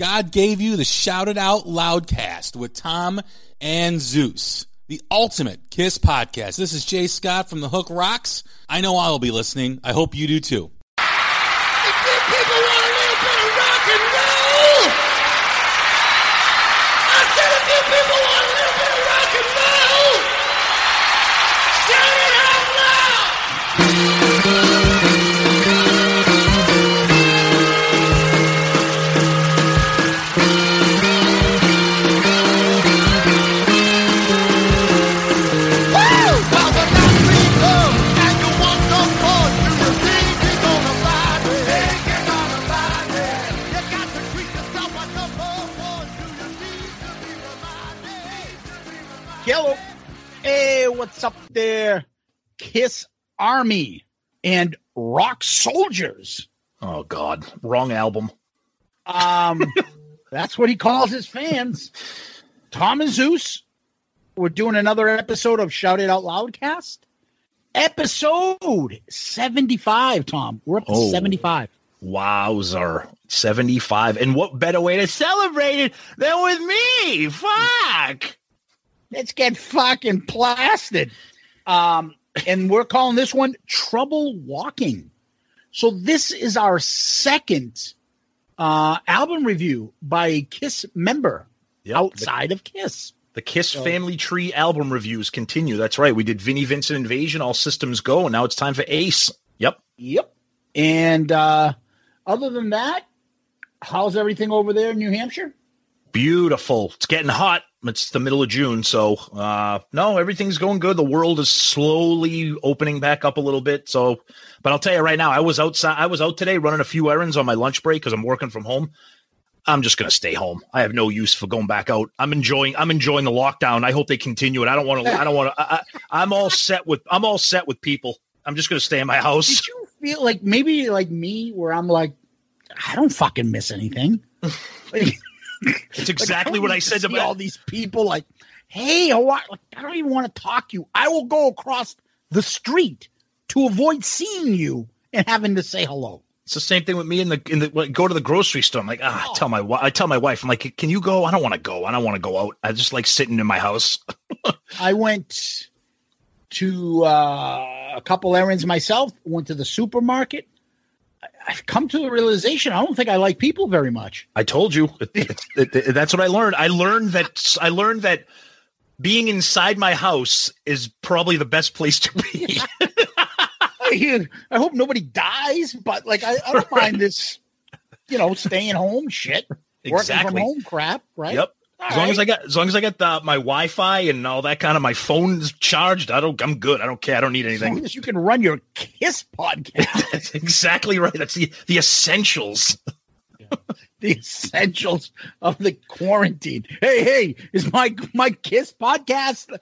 God gave you the Shout It Out Loudcast with Tom and Zeus, the ultimate Kiss podcast. This is Jay Scott from The Hook Rocks. I know I'll be listening. I hope you do too. What's up there? Kiss Army and Rock Soldiers. Oh God, wrong album. Um, that's what he calls his fans. Tom and Zeus. We're doing another episode of Shout It Out Loudcast. Episode 75, Tom. We're up to Oh. 75. Wowzer, seventy-five, and what better way to celebrate it than with me? Fuck. Let's get fucking blasted. Um, and we're calling this one Trouble Walking. So this is our second uh, album review by a Kiss member Yep. outside of Kiss. The Kiss Family Tree album reviews continue. That's right. We did Vinnie Vincent Invasion, all systems go, and now it's time for Ace. Yep. Yep. And uh, other than that, how's everything over there in New Hampshire? Beautiful. It's getting hot. It's the middle of June, so uh no, everything's going good. The world is slowly opening back up a little bit. So, but I'll tell you right now, I was outside. I was out today running a few errands on my lunch break because I'm working from home. I'm just gonna stay home. I have no use for going back out. I'm enjoying. I'm enjoying the lockdown. I hope they continue it. I don't want to. I don't want to. I'm all set with. I'm all set with people. I'm just gonna stay in my house. Did you feel like maybe like me, where I'm like, I don't fucking miss anything. Like, It's exactly like, what I said to all these people. Like, hey, how are- like, I don't even want to talk to you. I will go across the street to avoid seeing you and having to say hello. It's the same thing with me in the in the like, go to the grocery store. I'm like, ah, I tell my I tell my wife, I'm like, can you go? I don't want to go. I don't want to go out. I just like sitting in my house. I went to uh, a couple errands myself. Went to the supermarket. I've come to the realization I don't think I like people very much. I told you. It- it- it- it- that's what I learned. I learned that I learned that being inside my house is probably the best place to be. I, I hope nobody dies, but like I, I don't mind this, you know, staying home shit, working from home crap, right? Yep. All As long as I right. got as long as I got the, my Wi-Fi and all that kind of my phone's charged, I don't I'm good. I don't care. I don't need anything. As long as you can run your Kiss podcast, That's exactly right. That's the the essentials. the essentials of the quarantine. Hey, hey, is my my Kiss podcast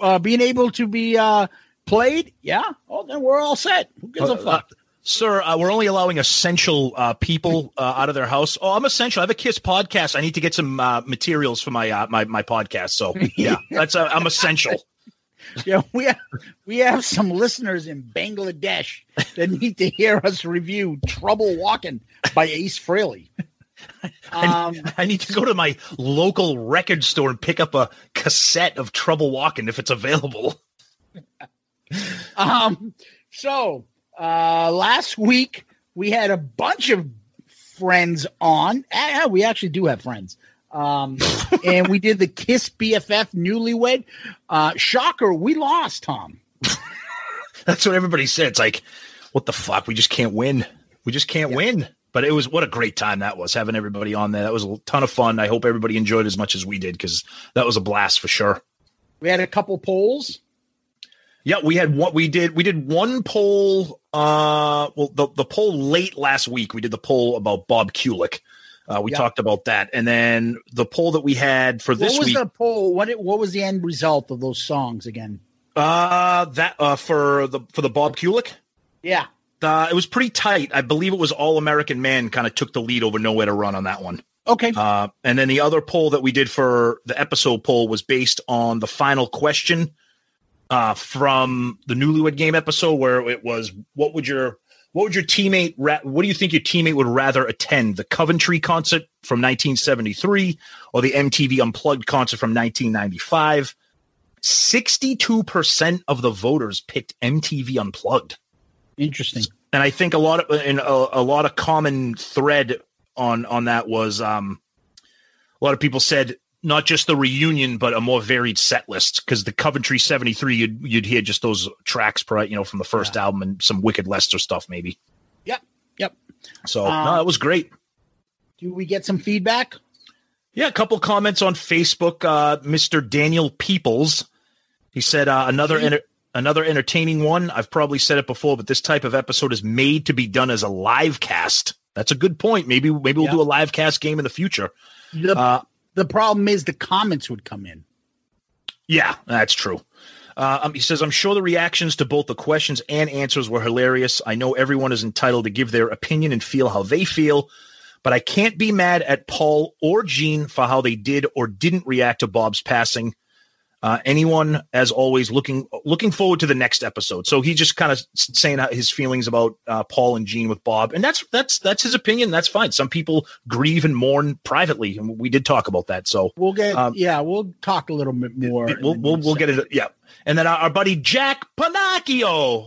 uh, being able to be uh, played? Yeah. Oh, then we're all set. Who gives a Uh, fuck? Sir, uh, we're only allowing essential uh, people uh, out of their house. Oh, I'm essential. I have a Kiss podcast. I need to get some uh, materials for my uh, my my podcast. So yeah, that's uh, I'm essential. Yeah, we have we have some listeners in Bangladesh that need to hear us review "Trouble Walking" by Ace Frehley. Um, I need to go to my local record store and pick up a cassette of Trouble Walking if it's available. um, so uh, last week we had a bunch of friends on. Ah, we actually do have friends. Um, and we did the Kiss BFF Newlywed. Uh, shocker, we lost, Tom. That's what everybody said. It's like, what the fuck? We just can't win. We just can't win. But it was what a great time that was having everybody on there. That was a ton of fun. I hope everybody enjoyed as much as we did because that was a blast for sure. We had a couple polls. Yeah, we had what we did. We did one poll. Uh, well, the the poll late last week. We did the poll about Bob Kulick. Uh, we Yeah. talked about that, and then the poll that we had for this what was week. the poll? What it, what was the end result of those songs again? uh, that uh for the for the Bob Kulick. Yeah. Uh, it was pretty tight. I believe it was All American Man kind of took the lead over Nowhere to Run on that one. Okay. Uh, and then the other poll that we did for the episode poll was based on the final question uh, from the Newlywed Game episode, where it was, "What would your what would your teammate? Ra- what do you think your teammate would rather attend? The Coventry concert from 1973 or the MTV Unplugged concert from 1995?" Sixty-two percent of the voters picked MTV Unplugged Interesting. and I think a lot of and a, a lot of common thread on on that was um, a lot of people said not just the reunion but a more varied set list because the Coventry '73 you'd you'd hear just those tracks you know from the first album and some Wicked Lester stuff maybe. Yep. Yep. So Um, no, it was great. Do we get some feedback? Yeah, a couple comments on Facebook. Uh, Mr. Daniel Peoples, he said uh, another enter- another entertaining one. I've probably said it before, but this type of episode is made to be done as a live cast. That's a good point. Maybe maybe we'll Yeah. do a live cast game in the future. The, Uh, the problem is the comments would come in. yeah, that's true. Uh, um, he says, I'm sure the reactions to both the questions and answers were hilarious. I know everyone is entitled to give their opinion and feel how they feel, but I can't be mad at Paul or Gene for how they did or didn't react to Bob's passing. Uh, anyone, as always, looking looking forward to the next episode. So he just kind of saying his feelings about uh, Paul and Gene with Bob, and that's that's that's his opinion. That's fine. Some people grieve and mourn privately, and we did talk about that. So We'll get Um, yeah, we'll talk a little bit more. we'll we'll, we'll get it. Yeah, and then our, our buddy Jack Panacchio.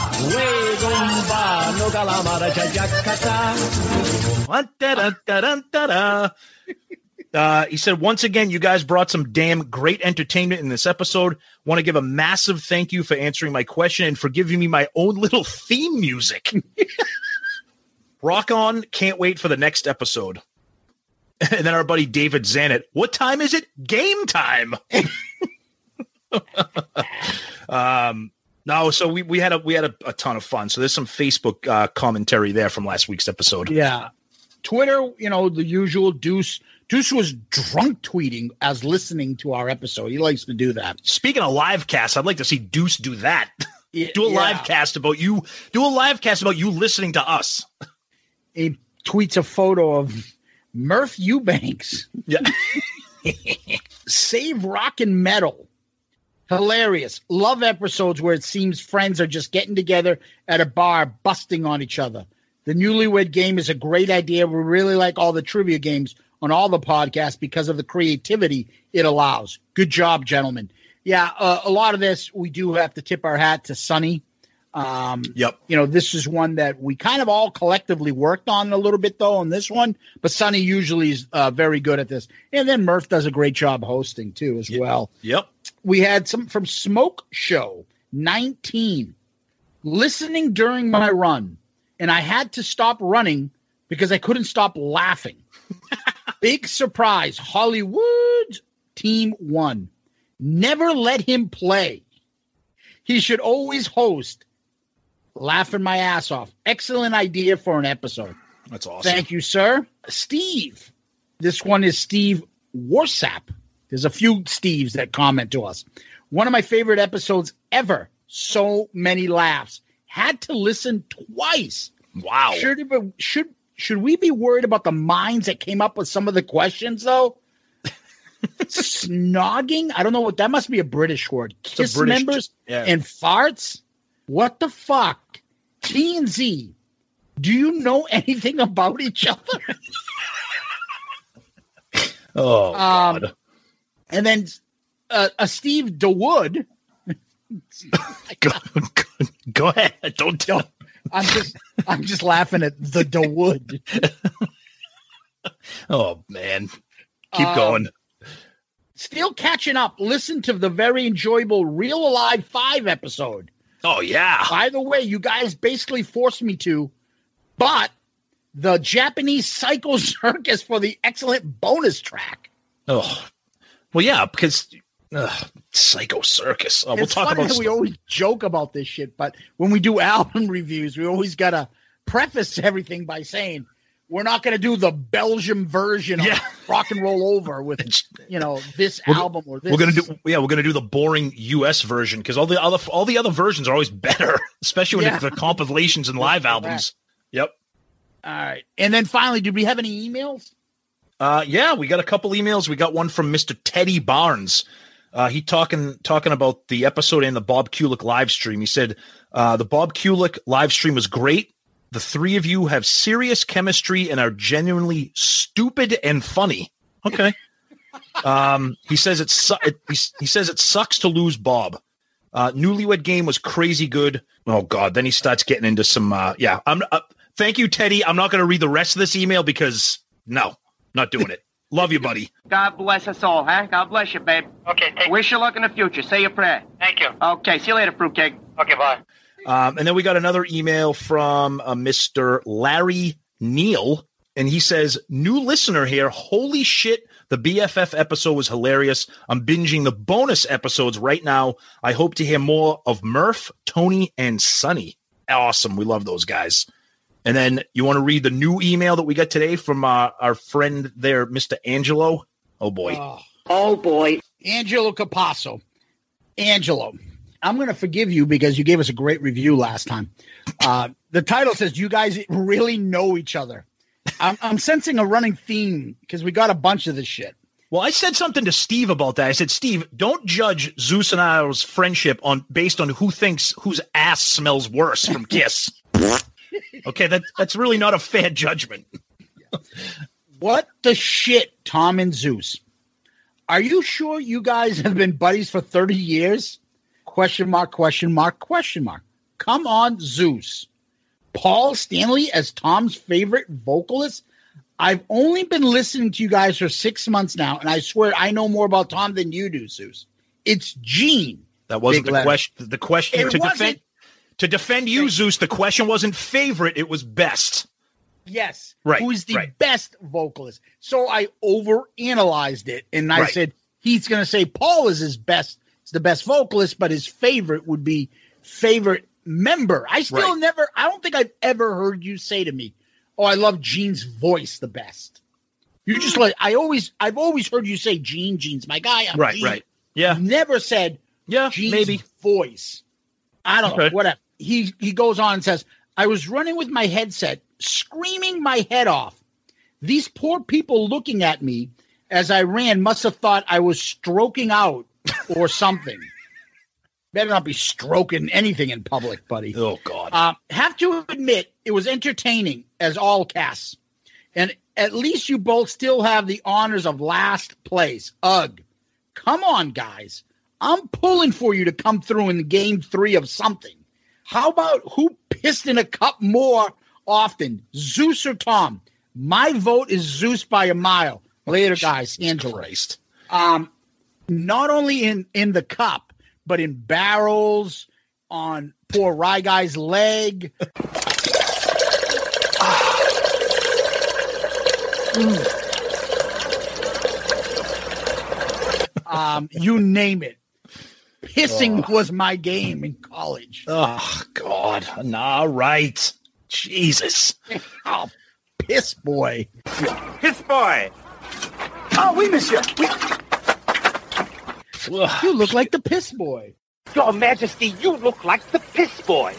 no catà. Da-da-da-da-da-da. Uh, he said, once again, you guys brought some damn great entertainment in this episode. Want to give a massive thank you for answering my question and for giving me my own little theme music. Rock on. Can't wait for the next episode. And then our buddy David Zanet, what time is it? Game time. um, no, so we, we had a we had a, a ton of fun. So there's some Facebook uh, commentary there from last week's episode. Yeah. Twitter, you know, the usual Deuce. Deuce was drunk tweeting as listening to our episode. He likes to do that. Speaking of live cast, I'd like to see Deuce do that. do a Yeah. live cast about you. Do a live cast about you listening to us. He tweets a photo of Murph Eubanks. Yeah. Save rock and metal. Hilarious. Love episodes where it seems friends are just getting together at a bar, busting on each other. The newlywed game is a great idea. We really like all the trivia games on all the podcasts because of the creativity it allows. Good job, gentlemen. Yeah, uh, a lot of this we do have to tip our hat to Sonny. Um, Yep. you know, this is one that we kind of all collectively worked on a little bit though on this one, but Sonny usually is uh, very good at this. And then Murph does a great job hosting too as well. Yep. We had some from Smoke Show 19 listening during my run, and I had to stop running because I couldn't stop laughing. Big surprise. Hollywood team won. Never let him play. He should always host. Laughing my ass off. Excellent idea for an episode. That's awesome. Thank you, sir. Steve. This one is Steve Warsap. There's a few Steves that comment to us. One of my favorite episodes ever. So many laughs. Had to listen twice. wow. Should should should we be worried about the minds that came up with some of the questions though? Snogging? I don't know what that must be a British word. Kiss British- members yeah. and farts? What the fuck? T and Z. Do you know anything about each other? Oh Um, God. And then uh, a Steve DeWood. Go, go, go ahead. Don't tell. I'm just I'm just laughing at the DeWood. Oh man. Keep Um, going. Still catching up. Listen to the very enjoyable Real Alive 5 episode. Oh yeah. By the way, you guys basically forced me to, but the Japanese Psycho Circus for the excellent bonus track. Oh. Well, yeah, because ugh, Psycho Circus. Oh, we'll it's talk about. we always joke about this shit, but when we do album reviews, we always got to preface everything by saying we're not going to do the Belgium version Yeah. of Rock and Roll Over with you know this We're- album or this. We're gonna do yeah, we're gonna do the boring U.S. version because all the other all the other versions are always better, especially when Yeah. it's the compilations and live albums. Yep. All right, and then finally, did we have any emails? Uh, yeah, we got a couple emails. We got one from Mr. Teddy Barnes. Uh, he talking talking about the episode and the Bob Kulick live stream. He said uh, the Bob Kulick live stream was great. The three of you have serious chemistry and are genuinely stupid and funny. Okay. um, he says it's su- it, he, he says it sucks to lose Bob. Uh, Newlywed Game was crazy good. Oh God! Then he starts getting into some. Uh, yeah, I'm. Uh, thank you, Teddy. I'm not going to read the rest of this email because no, not doing it. Love you, buddy. God bless us all, huh? God bless you, babe. Okay, take, Wish you luck in the future. Say your prayer. thank you. Okay, see you later, fruitcake. Okay, bye. Um, and then we got another email from uh, Mr. Larry Neal, and he says, "New listener here. Holy shit! The BFF episode was hilarious. I'm binging the bonus episodes right now. I hope to hear more of Murph, Tony, and Sonny. Awesome. We love those guys." And then you want to read the new email that we got today from uh, our friend there, Mr. Angelo. Oh boy. Oh, Oh, boy. Angelo Capasso. Angelo, I'm going to forgive you because you gave us a great review last time. Uh, the title says, You guys really know each other. I'm, I'm sensing a running theme because we got a bunch of this shit. Well, I said something to Steve about that. I said, Steve, don't judge Zeus and I's friendship on based on who thinks whose ass smells worse from Kiss. okay, that that's really not a fair judgment. What the shit, Tom and Zeus? Are you sure you guys have been buddies for 30 years? Question mark, question mark, question mark. Come on, Zeus. Paul Stanley as Tom's favorite vocalist? I've only been listening to you guys for six months now, and I swear I know more about Tom than you do, Zeus. It's Gene. That wasn't the question. The question It to defend to defend you, Zeus. The question wasn't favorite; it was best. Yes. Right, Who is the right. best vocalist? So I overanalyzed it and I Right. said he's going to say Paul is his best, the best vocalist, but his favorite would be favorite member. I still Right. never, I don't think I've ever heard you say to me, "Oh, I love Gene's voice the best." You just like I always, I've always heard you say Gene. Gene's my guy. I'm Right, Gene." right. Yeah, Never said yeah, Gene's maybe. voice. I don't know. Whatever. He he goes on and says, I was running with my headset, screaming my head off. These poor people looking at me as I ran must have thought I was stroking out or something. Better not be stroking anything in public, buddy. Oh God. Uh, have to admit, it was entertaining as all casts. And at least you both still have the honors of last place. Ugh. Come on, guys. I'm pulling for you to come through in game three of something. How about who pissed in a cup more often, Zeus or Tom? My vote is Zeus by a mile. Later, guys. Angela. Um, not only in in the cup, but in barrels, on poor Rye Guy's leg. um, you name it. Pissing was my game in college. Oh God. Nah, right. Jesus. Oh, piss boy. Piss boy. Oh, we oui, you. Oui. Ugh. You look like the piss boy. Your Majesty, you look like the piss boy.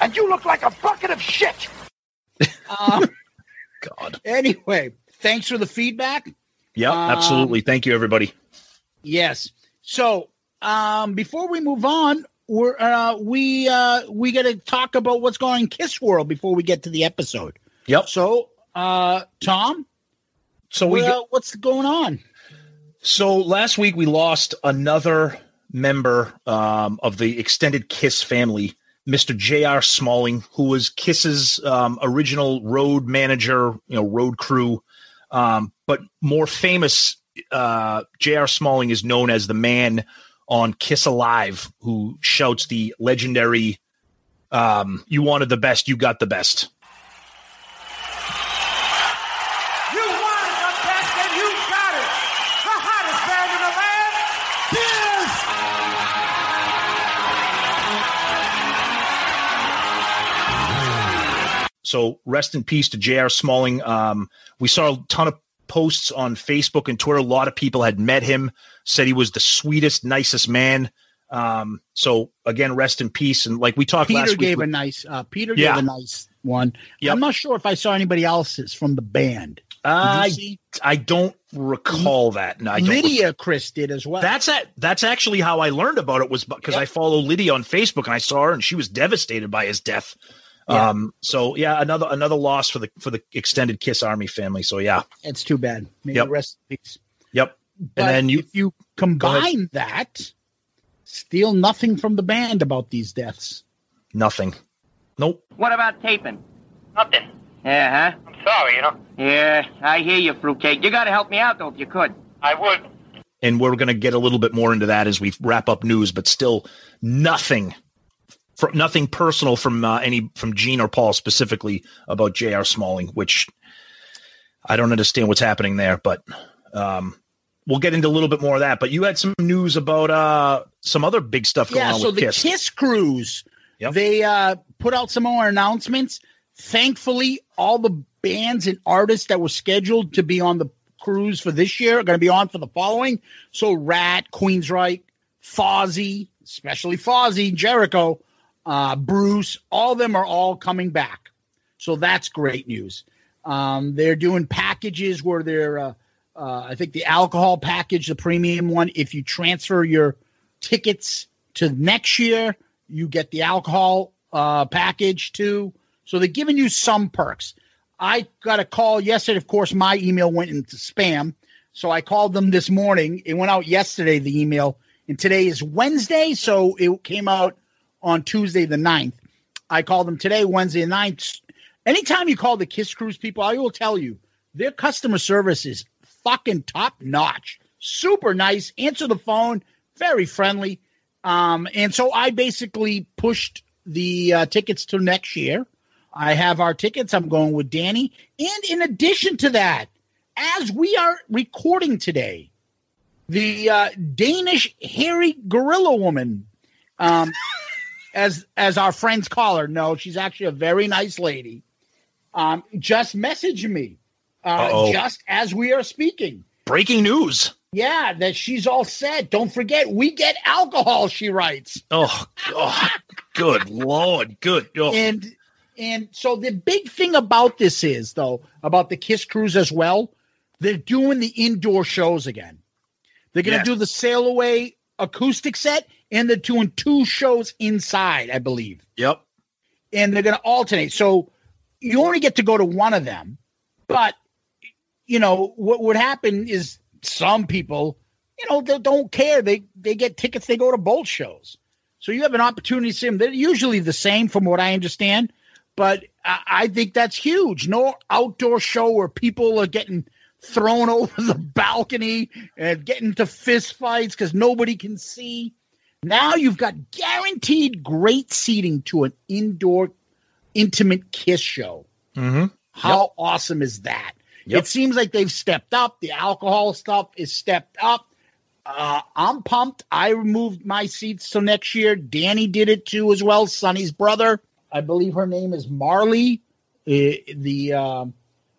And you look like a bucket of shit. Um, God. Anyway, thanks for the feedback. Yeah, Um, absolutely. Thank you, everybody. Yes. So, um, before we move on, we're uh, we uh, we got to talk about what's going on Kiss World before we get to the episode. Yep. So, uh, Tom, So we well, what's going on? So last week we lost another member um, of the extended Kiss family, Mr. J.R. Smalling, who was Kiss's um, original road manager, you know, road crew. Um, but more famous, uh, J.R. Smalling is known as the man on Kiss Alive who shouts the legendary, um, "You wanted the best, you got the best." So rest in peace to J.R. Smalling. Um, we saw a ton of posts on Facebook and Twitter. A lot of people had met him, said he was the sweetest, nicest man. Um, so again, rest in peace. And like we talked Peter last gave week, a nice. Uh, Peter Yeah. gave a nice one. Yep. I'm not sure if I saw anybody else's from the band. I? I don't recall that. No, I Lydia Criss did as well. That's at, that's actually how I learned about it was because Yep. I follow Lydia on Facebook and I saw her and she was devastated by his death. Yeah. Um, so yeah, another another loss for the for the extended Kiss Army family. So yeah, it's too bad. Maybe Yep. rest in peace. yep. But then you- if you combine that, steal nothing from the band about these deaths. Nothing. Nope. What about taping? Nothing. Yeah, huh? I'm sorry, you know. Yeah, I hear you, fruitcake. You gotta help me out, though, if you could. I would. and we're going to get a little bit more into that as we wrap up news, but still nothing, nothing personal from uh, any from Gene or Paul specifically about J.R. Smalling, which I don't understand what's happening there, but um, we'll get into a little bit more of that. But you had some news about uh, some other big stuff going Yeah, on so with the Kiss. Kiss, Cruise, Yep. they uh, put out some more announcements. Thankfully, all the bands and artists that were scheduled to be on the cruise for this year are going to be on for the following. So, Ratt, Queensryche, Fozzy, especially Fozzy, Jericho, uh, Bruce, all of them are all coming back. So that's great news. Um, they're doing packages where they're, uh, uh, I think the alcohol package, the premium one, if you transfer your tickets to next year, you get the alcohol uh, package too. So they're giving you some perks. I got a call yesterday. Of course, my email went into spam. So I called them this morning. It went out yesterday, the email. And today is Wednesday. So it came out on Tuesday, the 9th. I called them today, Wednesday, the 9th. Anytime you call the Kiss Cruise people, I will tell you their customer service is fucking top notch. Super nice. Answer the phone, very friendly. Um, and so I basically pushed the uh, tickets to next year. I have our tickets. I'm going with Danny. And in addition to that, as we are recording today, the uh, Danish hairy gorilla woman, um, as as our friends call her, no, she's actually a very nice lady. Um, just message me uh, just as we are speaking. Breaking news. Yeah, that she's all set. Don't forget, we get alcohol. She writes. Oh, God. good Lord. Good. Oh. and and so the big thing about this is though about the kiss cruise as well they're doing the indoor shows again they're going to Yes. do the sail away acoustic set and they're doing two shows inside i believe. Yep. and they're going to alternate. So you only get to go to one of them but you know what would happen is some people you know they don't care. They they get tickets they go to both shows. So you have an opportunity to see them they're usually the same from what i understand but I, I think that's huge. No outdoor show where people are getting thrown over the balcony and getting into fist fights because nobody can see now you've got guaranteed great seating to an indoor intimate kiss show Mm-hmm. how awesome is that? Yep. It seems like they've stepped up. The alcohol stuff is stepped up. Uh, I'm pumped. I removed my seats so next year. Danny did it too as well. Sonny's brother, I believe her name is Marley. Uh, the um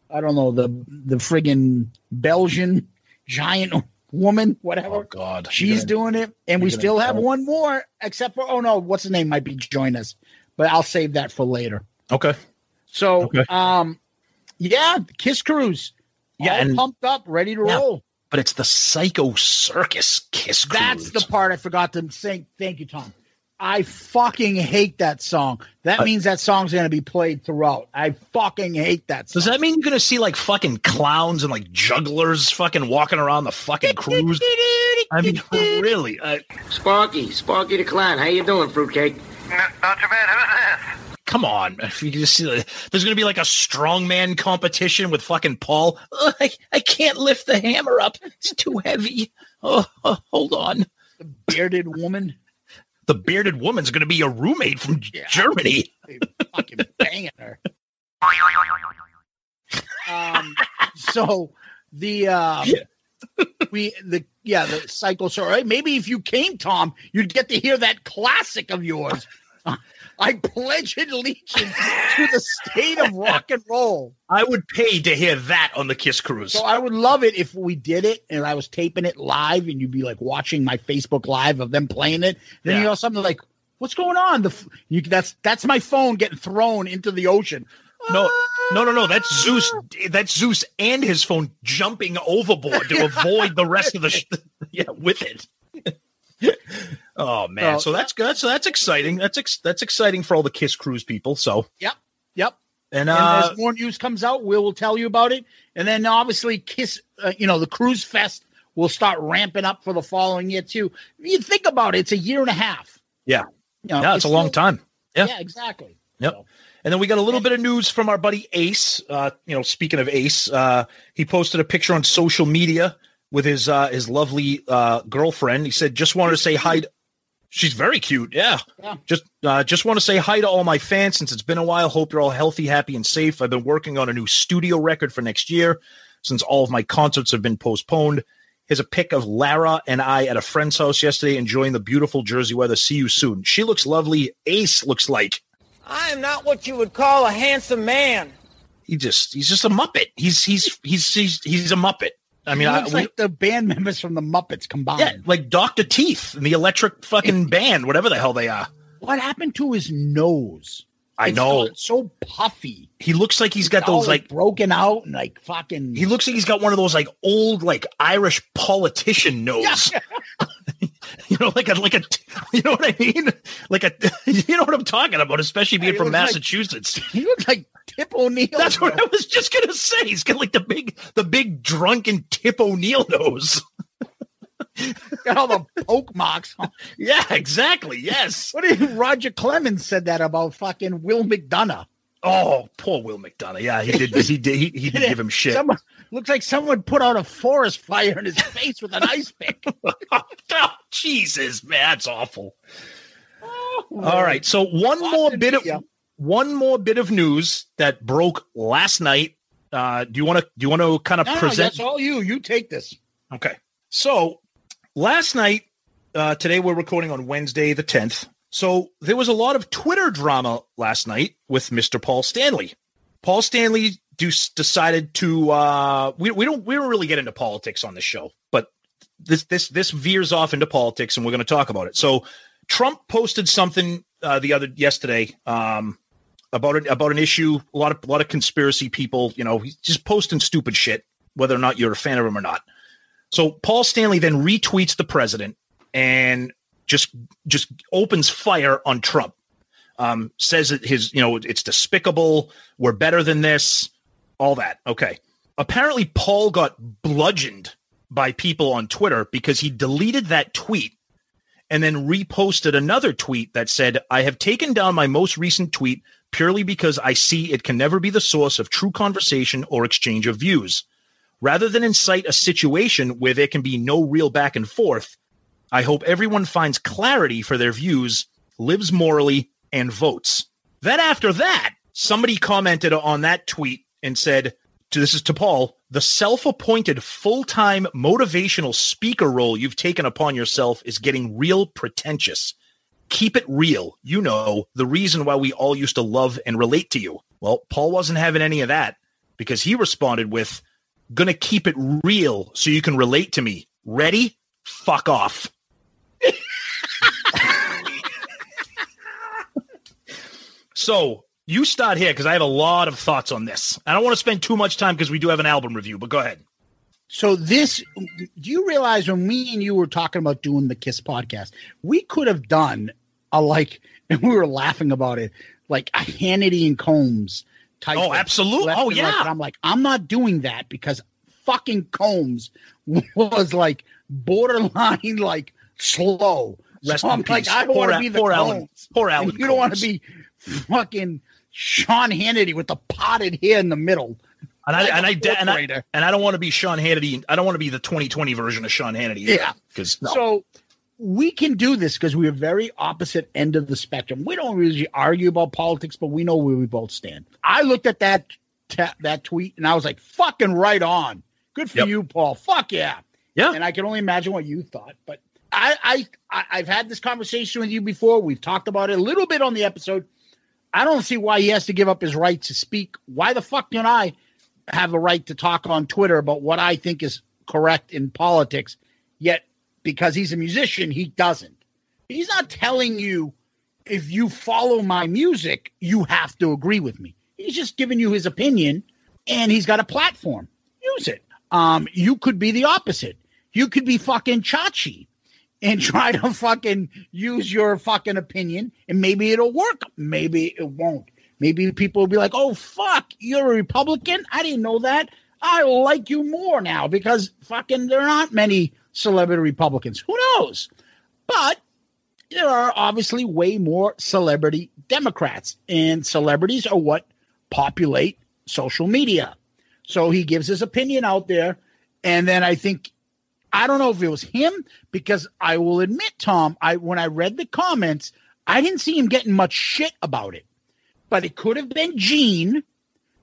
I don't know the the friggin' Belgian giant woman, whatever. Oh, God. She's doing it, and we still have tell- one more. Except for oh no, what's the name might be join us, but I'll save that for later. Okay. So, Okay. um, Yeah, Kiss Cruise. Yeah, All and- pumped up, ready to Yeah. roll. But it's the Psycho Circus Kiss Cruise. That's the part I forgot to say. Thank you, Tom. I fucking hate that song. That Uh, means that song's going to be played throughout. I fucking hate that song. Does that mean you're gonna see like fucking clowns and like jugglers fucking walking around the fucking cruise? I mean, really? Uh, Sparky, Sparky the Clown. How you doing, Fruitcake? Not too bad. Who's this? come on! If you just see, like, there's gonna be like a strongman competition with fucking Paul. Ugh, I I can't lift the hammer up; it's too heavy. Oh, oh, hold on. the bearded woman? The bearded woman's gonna be your roommate from Yeah. Germany. Fucking banging her. Um, so the um, we the yeah the cycle. So right, maybe if you came, Tom, you'd get to hear that classic of yours. I pledge allegiance to the state of rock and roll. I would pay to hear that on the Kiss Cruise. So I would love it if we did it and I was taping it live and you'd be like watching my Facebook live of them playing it. Then you know something like, "What's going on?" The f- you that's that's my phone getting thrown into the ocean. No, no, no, no. That's Zeus. That's Zeus and his phone jumping overboard to avoid the rest of the. Sh- yeah, with it. oh man, So- so that's good. So that's exciting. That's ex- that's exciting for all the Kiss Cruise people. So Yep. yep. And uh, as more news comes out, we will tell you about it. And then obviously, Kiss, uh, you know, the Cruise Fest will start ramping up for the following year too. You think about it; it's a year and a half. Yeah. You know, yeah, it's a long still- time. Yeah. Yeah, exactly. Yep. So, And then we got a little bit of news from our buddy Ace. Uh, you know, speaking of Ace, uh, he posted a picture on social media with his uh, his lovely uh, girlfriend. He said, "Just wanted to say hi." to-" She's very cute. Yeah. Yeah. Just uh, just want to say hi to all my fans since it's been a while. Hope you're all healthy, happy, and safe. I've been working on a new studio record for next year since all of my concerts have been postponed. Here's a pic of Lara and I at a friend's house yesterday, enjoying the beautiful Jersey weather. See you soon. She looks lovely. Ace looks like I am not what you would call a handsome man. he just he's just a muppet. He's he's he's he's he's a muppet. I mean, I, we- like the band members from the Muppets combined. yeah, like Doctor Teeth and the Electric fucking band, whatever the hell they are. What happened to his nose? I It's know so puffy. he looks like he's got It's those like broken out and like fucking. he looks like he's got one of those like old like Irish politician nose. you know, like a like a you know what I mean? Like a you know what I'm talking about, especially being from looks like- Massachusetts. he looks like Tip O'Neill. That's what I was just gonna say. He's got like the big the big drunken Tip O'Neill nose. got all the poke marks. Yeah, exactly. Yes. What did Roger Clemens said that about fucking Will McDonough? Oh, poor Will McDonough. Yeah, he did. He did. He, he did give him shit. Someone looks like someone put out a forest fire in his face with an ice pick. oh, Jesus, man, that's awful. All right, so one Boston more bit of media. one more bit of news that broke last night. Uh, do you want to do you want to kind of no, present? that's all you. You take this. Okay, so last night, uh, today we're recording on Wednesday the tenth. So there was a lot of Twitter drama last night with Mr. Paul Stanley. Paul Stanley decided to. Uh, we we don't we don't really get into politics on this show, but this this this veers off into politics, and we're going to talk about it. So Trump posted something uh, the other yesterday um, about it, about an issue. A lot of a lot of conspiracy people, you know, he's just posting stupid shit, whether or not you're a fan of him or not. So Paul Stanley then retweets the president and just just opens fire on Trump. Um, says that his, you know, it's despicable. We're better than this. All that. Okay. Apparently, Paul got bludgeoned by people on Twitter because he deleted that tweet and then reposted another tweet that said, I have taken down my most recent tweet purely because I see it can never be the source of true conversation or exchange of views. Rather than incite a situation where there can be no real back and forth, I hope everyone finds clarity for their views, lives morally, and votes. Then after that, somebody commented on that tweet and said, this is to Paul, the self-appointed full-time motivational speaker role you've taken upon yourself is getting real pretentious. Keep it real. You know, the reason why we all used to love and relate to you. Well, Paul wasn't having any of that because he responded with, gonna keep it real so you can relate to me. Ready? Fuck off. So You start here because I have a lot of thoughts on this. I don't want to spend too much time because we do have an album review, but go ahead. So this, do you realize when me and you were talking about doing the Kiss podcast, we could have done a like, and we were laughing about it, like a Hannity and Colmes type. Oh, absolutely. Oh, right. yeah. I'm like, I'm not doing that because fucking Colmes was like borderline like slow. Rest so I'm like. I want to be the poor Alan- poor And Alan You don't want to be fucking Sean Hannity with the potted hair in the middle. And I Like and I de- and I, and I don't want to be Sean Hannity. I don't want to be the 2020 version of Sean Hannity. Yeah. because So we can do this because we're very opposite end of the spectrum. We don't really argue about politics, but we know where we both stand. I looked at that ta- that tweet and I was like, "Fucking right on, good for Yep. you, Paul. Fuck yeah." Yeah. And I can only imagine what you thought, but I, I I've had this conversation with you before. We've talked about it a little bit on the episode. I don't see why he has to give up his right to speak. Why the fuck don't I have a right to talk on Twitter about what I think is correct in politics? Yet, because he's a musician, he doesn't. He's not telling you if you follow my music, you have to agree with me. He's just giving you his opinion, and he's got a platform. Use it. Um, you could be the opposite. You could be fucking Chachi and try to fucking use your fucking opinion and maybe it'll work. Maybe it won't. Maybe people will be like, oh, fuck, you're a Republican? I didn't know that. I like you more now because fucking there aren't many celebrity Republicans. Who knows? But there are obviously way more celebrity Democrats, and celebrities are what populate social media. So he gives his opinion out there. And then I think I don't know if it was him because I will admit, Tom, I when I read the comments, I didn't see him getting much shit about it. But it could have been Gene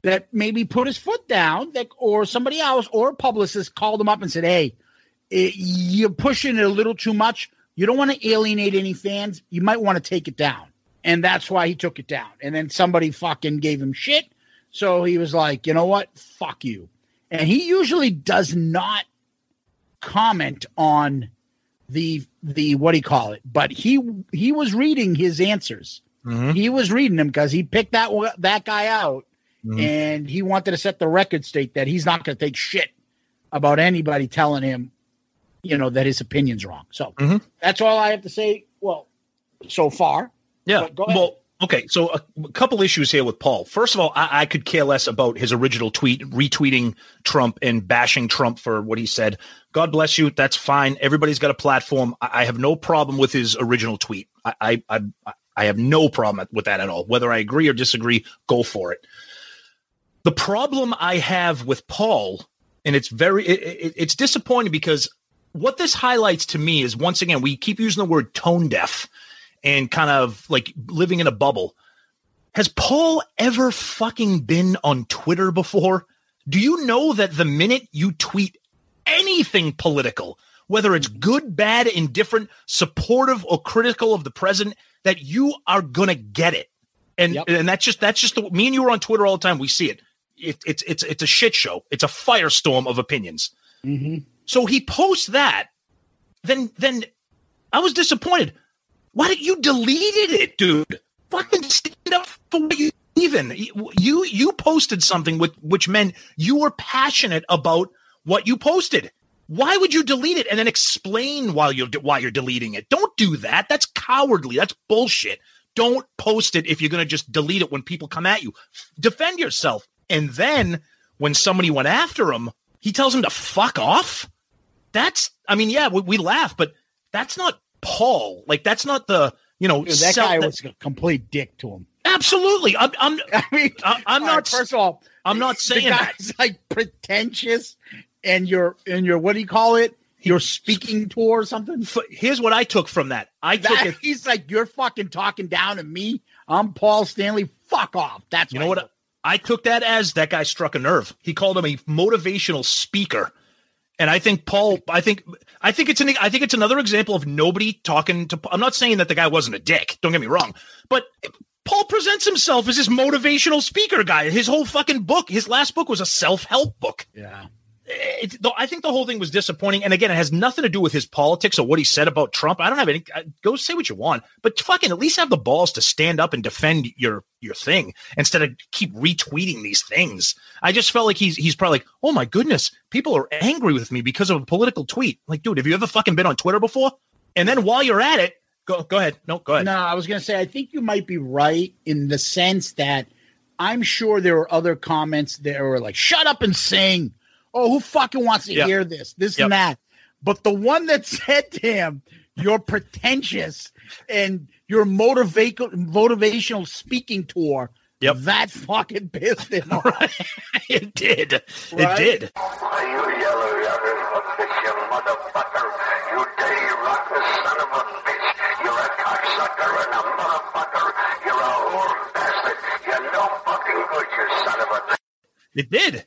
that maybe put his foot down, that or somebody else or a publicist called him up and said, "Hey, eh, you're pushing it a little too much. You don't want to alienate any fans. You might want to take it down." And that's why he took it down. And then somebody fucking gave him shit. So he was like, "You know what? Fuck you." And he usually does not comment on the the what do you call it but he he was reading his answers he was reading them because he picked that that guy out and he wanted to set the record straight that he's not going to take shit about anybody telling him you know that his opinion's wrong so Mhm. that's all i have to say well so far Yeah. But go ahead. Well, okay. So a, a couple issues here with Paul. First of all, I, I could care less about his original tweet, retweeting Trump and bashing Trump for what he said. God bless you. That's fine. Everybody's got a platform. I, I have no problem with his original tweet. I, I, I, have no problem with that at all. Whether I agree or disagree, go for it. The problem I have with Paul, and it's very, it, it, it's disappointing because what this highlights to me is once again, we keep using the word tone deaf and kind of like living in a bubble. Has Paul ever fucking been on Twitter before? Do you know that the minute you tweet anything political, whether it's good, bad, indifferent, supportive, or critical of the president, that you are gonna get it? And Yep. and that's just that's just the me and you are on Twitter all the time. We see it. it it's it's it's a shit show. It's a firestorm of opinions. Mhm. So he posts that. Then then I was disappointed. Why did you deleted it, dude? Fucking stand up for what you even you you posted something with which meant you were passionate about what you posted. Why would you delete it and then explain while you're why you're deleting it? Don't do that. That's cowardly. That's bullshit. Don't post it if you're going to just delete it when people come at you. Defend yourself. And then when somebody went after him, he tells him to fuck off. That's I mean, yeah, we, we laugh, but that's not Paul. Like that's not the you know Dude, that self- guy was a complete dick to him absolutely. I'm I'm i mean I- I'm not right, first of all I'm not the saying that. guy's like pretentious and you're and you're what do you call it your speaking tour or something Here's what I took from that. I took it. he's like, you're fucking talking down to me. I'm Paul Stanley. Fuck off. That's You know what? I took that as that guy struck a nerve. He called him a motivational speaker. And I think Paul, I think, I think it's an, I think it's another example of nobody talking to. I'm not saying that the guy wasn't a dick. Don't get me wrong, but Paul presents himself as this motivational speaker guy. His whole fucking book, his last book was a self help book. Yeah. It's, though I think the whole thing was disappointing, and again, it has nothing to do with his politics or what he said about Trump. I don't have any. Go say what you want, but fucking at least have the balls to stand up and defend your your thing instead of keep retweeting these things. I just felt like he's he's probably like, oh my goodness, people are angry with me because of a political tweet. Like, dude, have you ever fucking been on Twitter before? And then while you're at it, go go ahead. No, go ahead. No, I was to say, I think you might be right in the sense that I'm sure there were other comments that were like, shut up and sing. Oh, who fucking wants to Yep. hear this? This Yep. and that. But the one that said to him, you're pretentious and your motivate- motivational speaking tour, Yep. that fucking pissed him off. it did. It did. You yellow yabbers, bitch, you motherfucker. You dirty, rotten son of a bitch. You're a cocksucker and a motherfucker. You're a whore bastard. You're no fucking good, you son of a It did.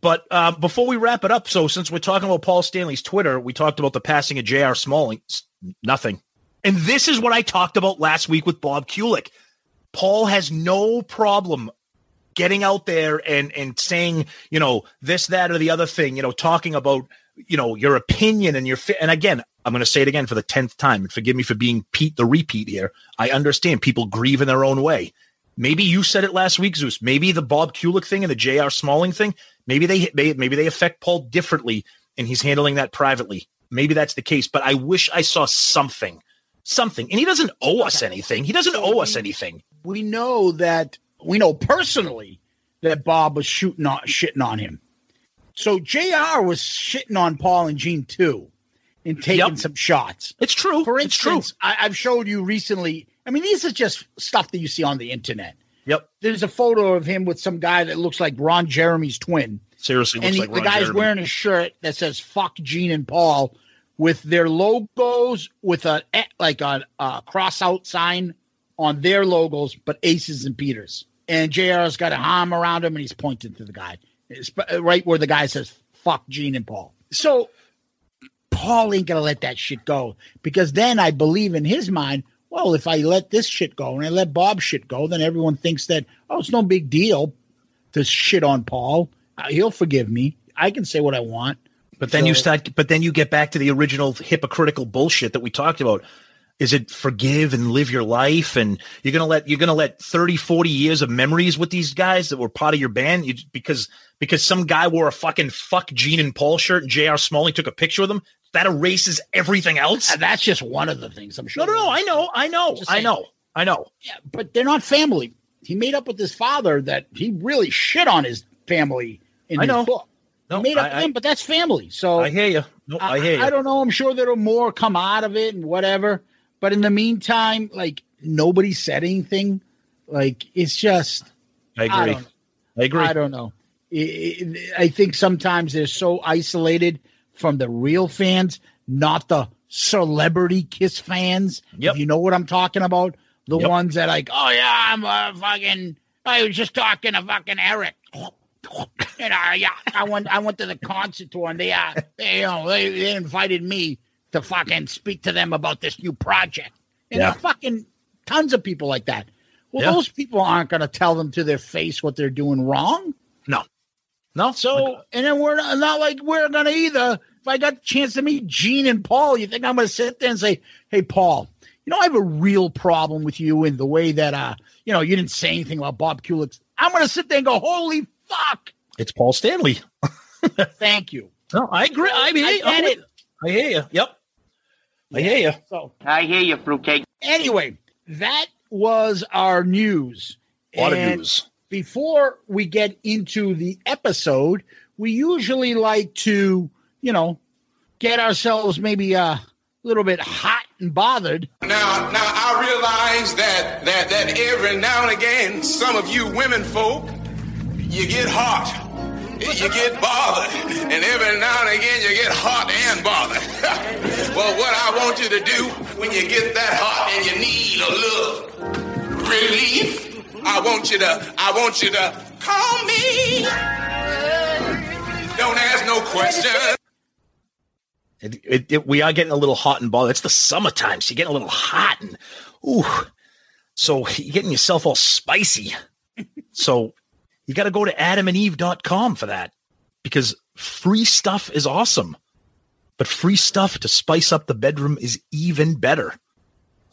But uh, before we wrap it up, so since we're talking about Paul Stanley's Twitter, we talked about the passing of J.R. Smalling. Nothing. And this is what I talked about last week with Bob Kulick. Paul has no problem getting out there and and saying, you know, this, that, or the other thing. You know, talking about, you know, your opinion and your fi- and again, I'm going to say it again for the tenth time. And forgive me for being Pete the repeat here. I understand people grieve in their own way. Maybe you said it last week, Zeus. Maybe the Bob Kulick thing and the J.R. Smalling thing. Maybe they, maybe they affect Paul differently, and he's handling that privately. Maybe that's the case. But I wish I saw something, something. And he doesn't owe us anything. He doesn't owe us anything. We know that we know personally that Bob was shooting on shitting on him. So JR was shitting on Paul and Gene too, and taking some shots. It's true. For It's true. instance, I, I've showed you recently. I mean, these are just stuff that you see on the internet. Yep. There's a photo of him with some guy that looks like Ron Jeremy's twin. Seriously, looks and he- like the Ron guy's Jeremy. wearing a shirt that says "fuck Gene and Paul" with their logos with a eh, like a, a cross out sign on their logos, but Aces and Peters. And JR's got a arm around him and he's pointing to the guy, It's right where the guy says "fuck Gene and Paul." So Paul ain't gonna let that shit go because then I believe in his mind, well, if I let this shit go and I let Bob shit go, then everyone thinks that, oh, it's no big deal to shit on Paul. Uh, he'll forgive me. I can say what I want. But then you start, but then you get back to the original hypocritical bullshit that we talked about. Is it forgive and live your life? And you're going to let, you're going to let 30, 40 years of memories with these guys that were part of your band you, because, because some guy wore a fucking fuck Gene and Paul shirt and J.R. Smalling took a picture of them. That erases everything else. And that's just one of the things I'm sure. No, no, no. I know. I know. I know. I know. Yeah, but they're not family. He made up with his father that he really shit on his family in I his know. book. No, he made up I- with him, but that's family. So I hear you. No, I hear you. I don't know. I'm sure there'll more come out of it and whatever. But in the meantime, like nobody said anything. Like it's just I I agree. don't- I agree. I don't know. I- I I think sometimes they're so isolated from the real fans, not the celebrity Kiss fans. If you know what I'm talking about, the Yep. ones that like, oh yeah, I'm a fucking. I was just talking to fucking Eric. You know, yeah, I went. I went to the concert tour, and they, uh, they, you know, they, they invited me to fucking speak to them about this new project. And Yeah. fucking tons of people like that. Well, Yeah. those people aren't going to tell them to their face what they're doing wrong. No, no. So, and then we're not, not like we're going to either. If I got the chance to meet Gene and Paul, you think I'm going to sit there and say, "Hey, Paul, you know, I have a real problem with you and the way that, uh, you know, you didn't say anything about Bob Kulick." I'm going to sit there and go, "Holy fuck!" It's Paul Stanley. Thank you. No, I agree. I hear you. I get it. I hear you. Yep. I hear you. So I hear you, fruitcake. anyway, that was our news. A lot of news. Before we get into the episode, we usually like to, you know, get ourselves maybe a little bit hot and bothered. Now, now I realize that that that every now and again, some of you women folk, you get hot, you get bothered, and every now and again you get hot and bothered. well, what I want you to do when you get that hot and you need a little relief, I want you to, I want you to call me. Don't ask no questions. It, it, it- we are getting a little hot and bothered. It's the summertime, so you're getting a little hot and ooh. So you're getting yourself all spicy. so you got to go to adamandeve.com for that because free stuff is awesome. But free stuff to spice up the bedroom is even better.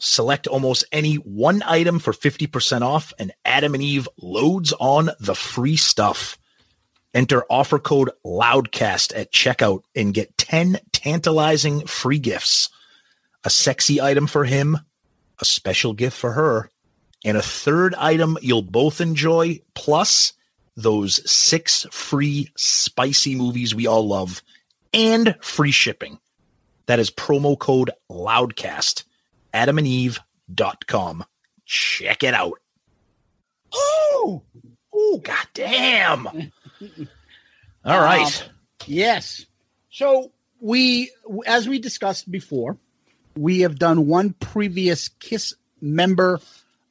Select almost any one item for 50% off, and Adam and Eve loads on the free stuff. Enter offer code LOUDCAST at checkout and get 10 tantalizing free gifts. A sexy item for him, a special gift for her, and a third item you'll both enjoy, plus those six free spicy movies we all love, and free shipping. That is promo code LOUDCAST. AdamandEve.com. Check it out. Oh, oh, goddamn. All right. Um, yes. So we, as we discussed before, we have done one previous Kiss member,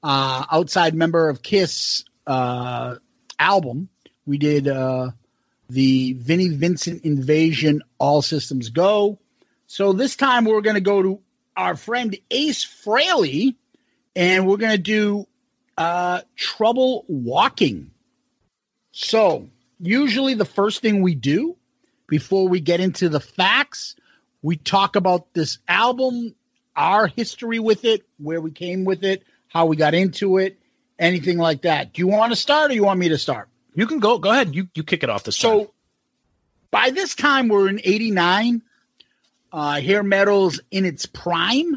uh, outside member of Kiss uh, album. We did uh, the Vinnie Vincent Invasion, All Systems Go. So this time we're going to go to our friend Ace Frehley, and we're going to do uh, Trouble Walking. So, usually the first thing we do before we get into the facts, we talk about this album, our history with it, where we came with it, how we got into it, anything like that. Do you want to start or you want me to start? You can go. Go ahead. You you kick it off this so, time. by this time, we're in 89. Uh, hair metal's in its prime.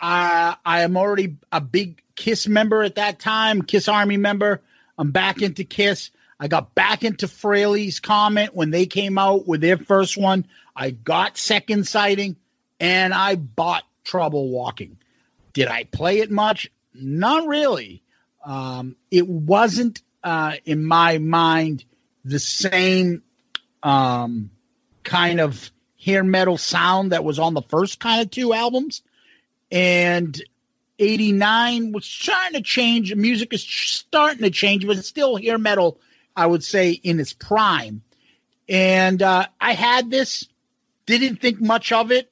Uh, I am already a big Kiss member at that time, Kiss Army member. I'm back into Kiss. I got back into Frehley's Comet when they came out with their first one. I got second sighting and I bought Trouble Walking. Did I play it much? Not really. Um, it wasn't, uh, in my mind, the same um, kind of hair metal sound that was on the first kind of two albums. And 89 was trying to change. Music is starting to change, but it's still hair metal, I would say, in its prime. And uh, I had this, didn't think much of it.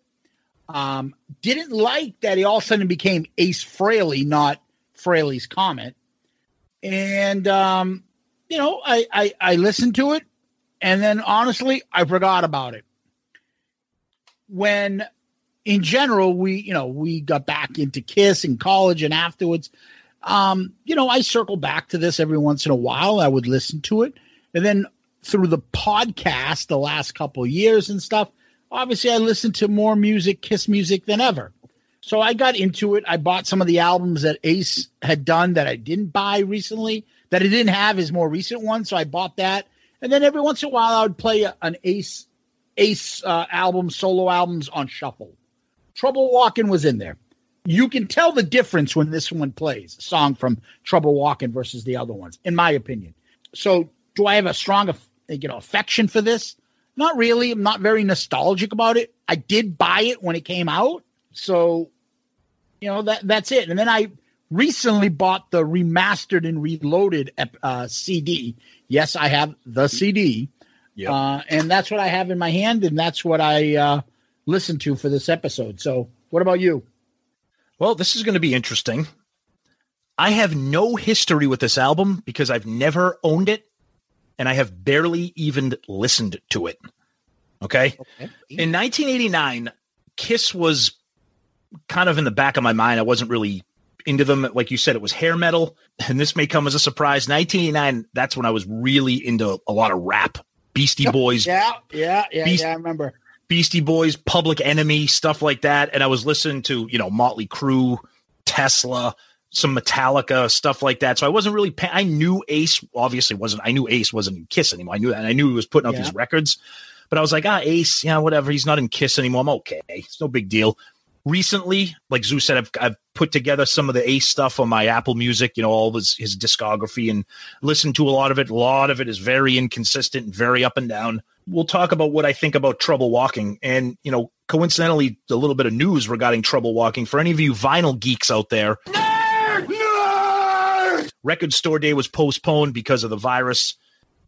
Um, didn't like that he all of a sudden became Ace Frehley, not Frehley's Comet. And um, you know, I, I I listened to it, and then honestly, I forgot about it. When, in general, we you know we got back into Kiss in college and afterwards, um, you know, I circle back to this every once in a while. I would listen to it, and then through the podcast the last couple years and stuff, obviously I listened to more music, Kiss music than ever. So I got into it. I bought some of the albums that Ace had done that I didn't buy recently, that I didn't have his more recent one. So I bought that. And then every once in a while I would play an Ace Ace uh, album, solo albums on shuffle. Trouble Walking was in there. You can tell the difference when this one plays, a song from Trouble Walking versus the other ones, in my opinion. So do I have a strong, you know, affection for this? Not really. I'm not very nostalgic about it. I did buy it when it came out, so you know that that's it. And then I recently bought the remastered and reloaded uh, CD. Yes, I have the CD, Yep. uh, and that's what I have in my hand, and that's what I uh, listened to for this episode. So, what about you? Well, this is going to be interesting. I have no history with this album because I've never owned it and I have barely even listened to it. Okay. In 1989, Kiss was kind of in the back of my mind. I wasn't really into them. Like you said, it was hair metal. And this may come as a surprise. 1989, that's when I was really into a lot of rap. Beastie Boys, Yeah, yeah, yeah, Beast- yeah. I remember. Beastie Boys, Public Enemy, stuff like that. And I was listening to, you know, Motley Crue, Tesla, some Metallica, stuff like that. So I wasn't really, pa- I knew Ace obviously wasn't, I knew Ace wasn't in Kiss anymore. I knew that. And I knew he was putting out Yeah. these records, but I was like, ah, Ace, yeah, whatever. He's not in Kiss anymore. I'm okay. It's no big deal. Recently, like Zeus said, I've, I've put together some of the Ace stuff on my Apple Music, you know, all his, his discography and listened to a lot of it. A lot of it is very inconsistent and very up and down we'll talk about what I think about Trouble Walking. And, you know, coincidentally, a little bit of news regarding Trouble Walking. For any of you vinyl geeks out there, Record Store Day was postponed because of the virus.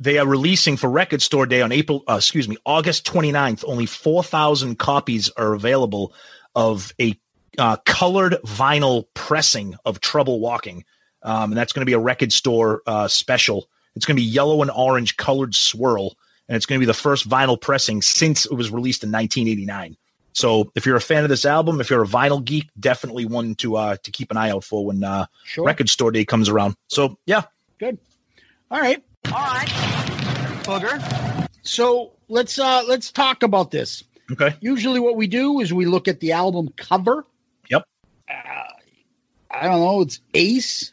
They are releasing for Record Store Day on April, uh, excuse me, August 29th. Only 4,000 copies are available of a uh, colored vinyl pressing of Trouble Walking. Um, and that's going to be a Record Store uh, special. It's going to be yellow and orange colored swirl and it's going to be the first vinyl pressing since it was released in 1989. So if you're a fan of this album, if you're a vinyl geek, definitely one to uh, to keep an eye out for when uh, Sure. Record Store Day comes around. So yeah, Good. All right. All right. Booger. So let's uh let's talk about this. Okay, Usually, what we do is we look at the album cover. yep, I don't know. It's Ace.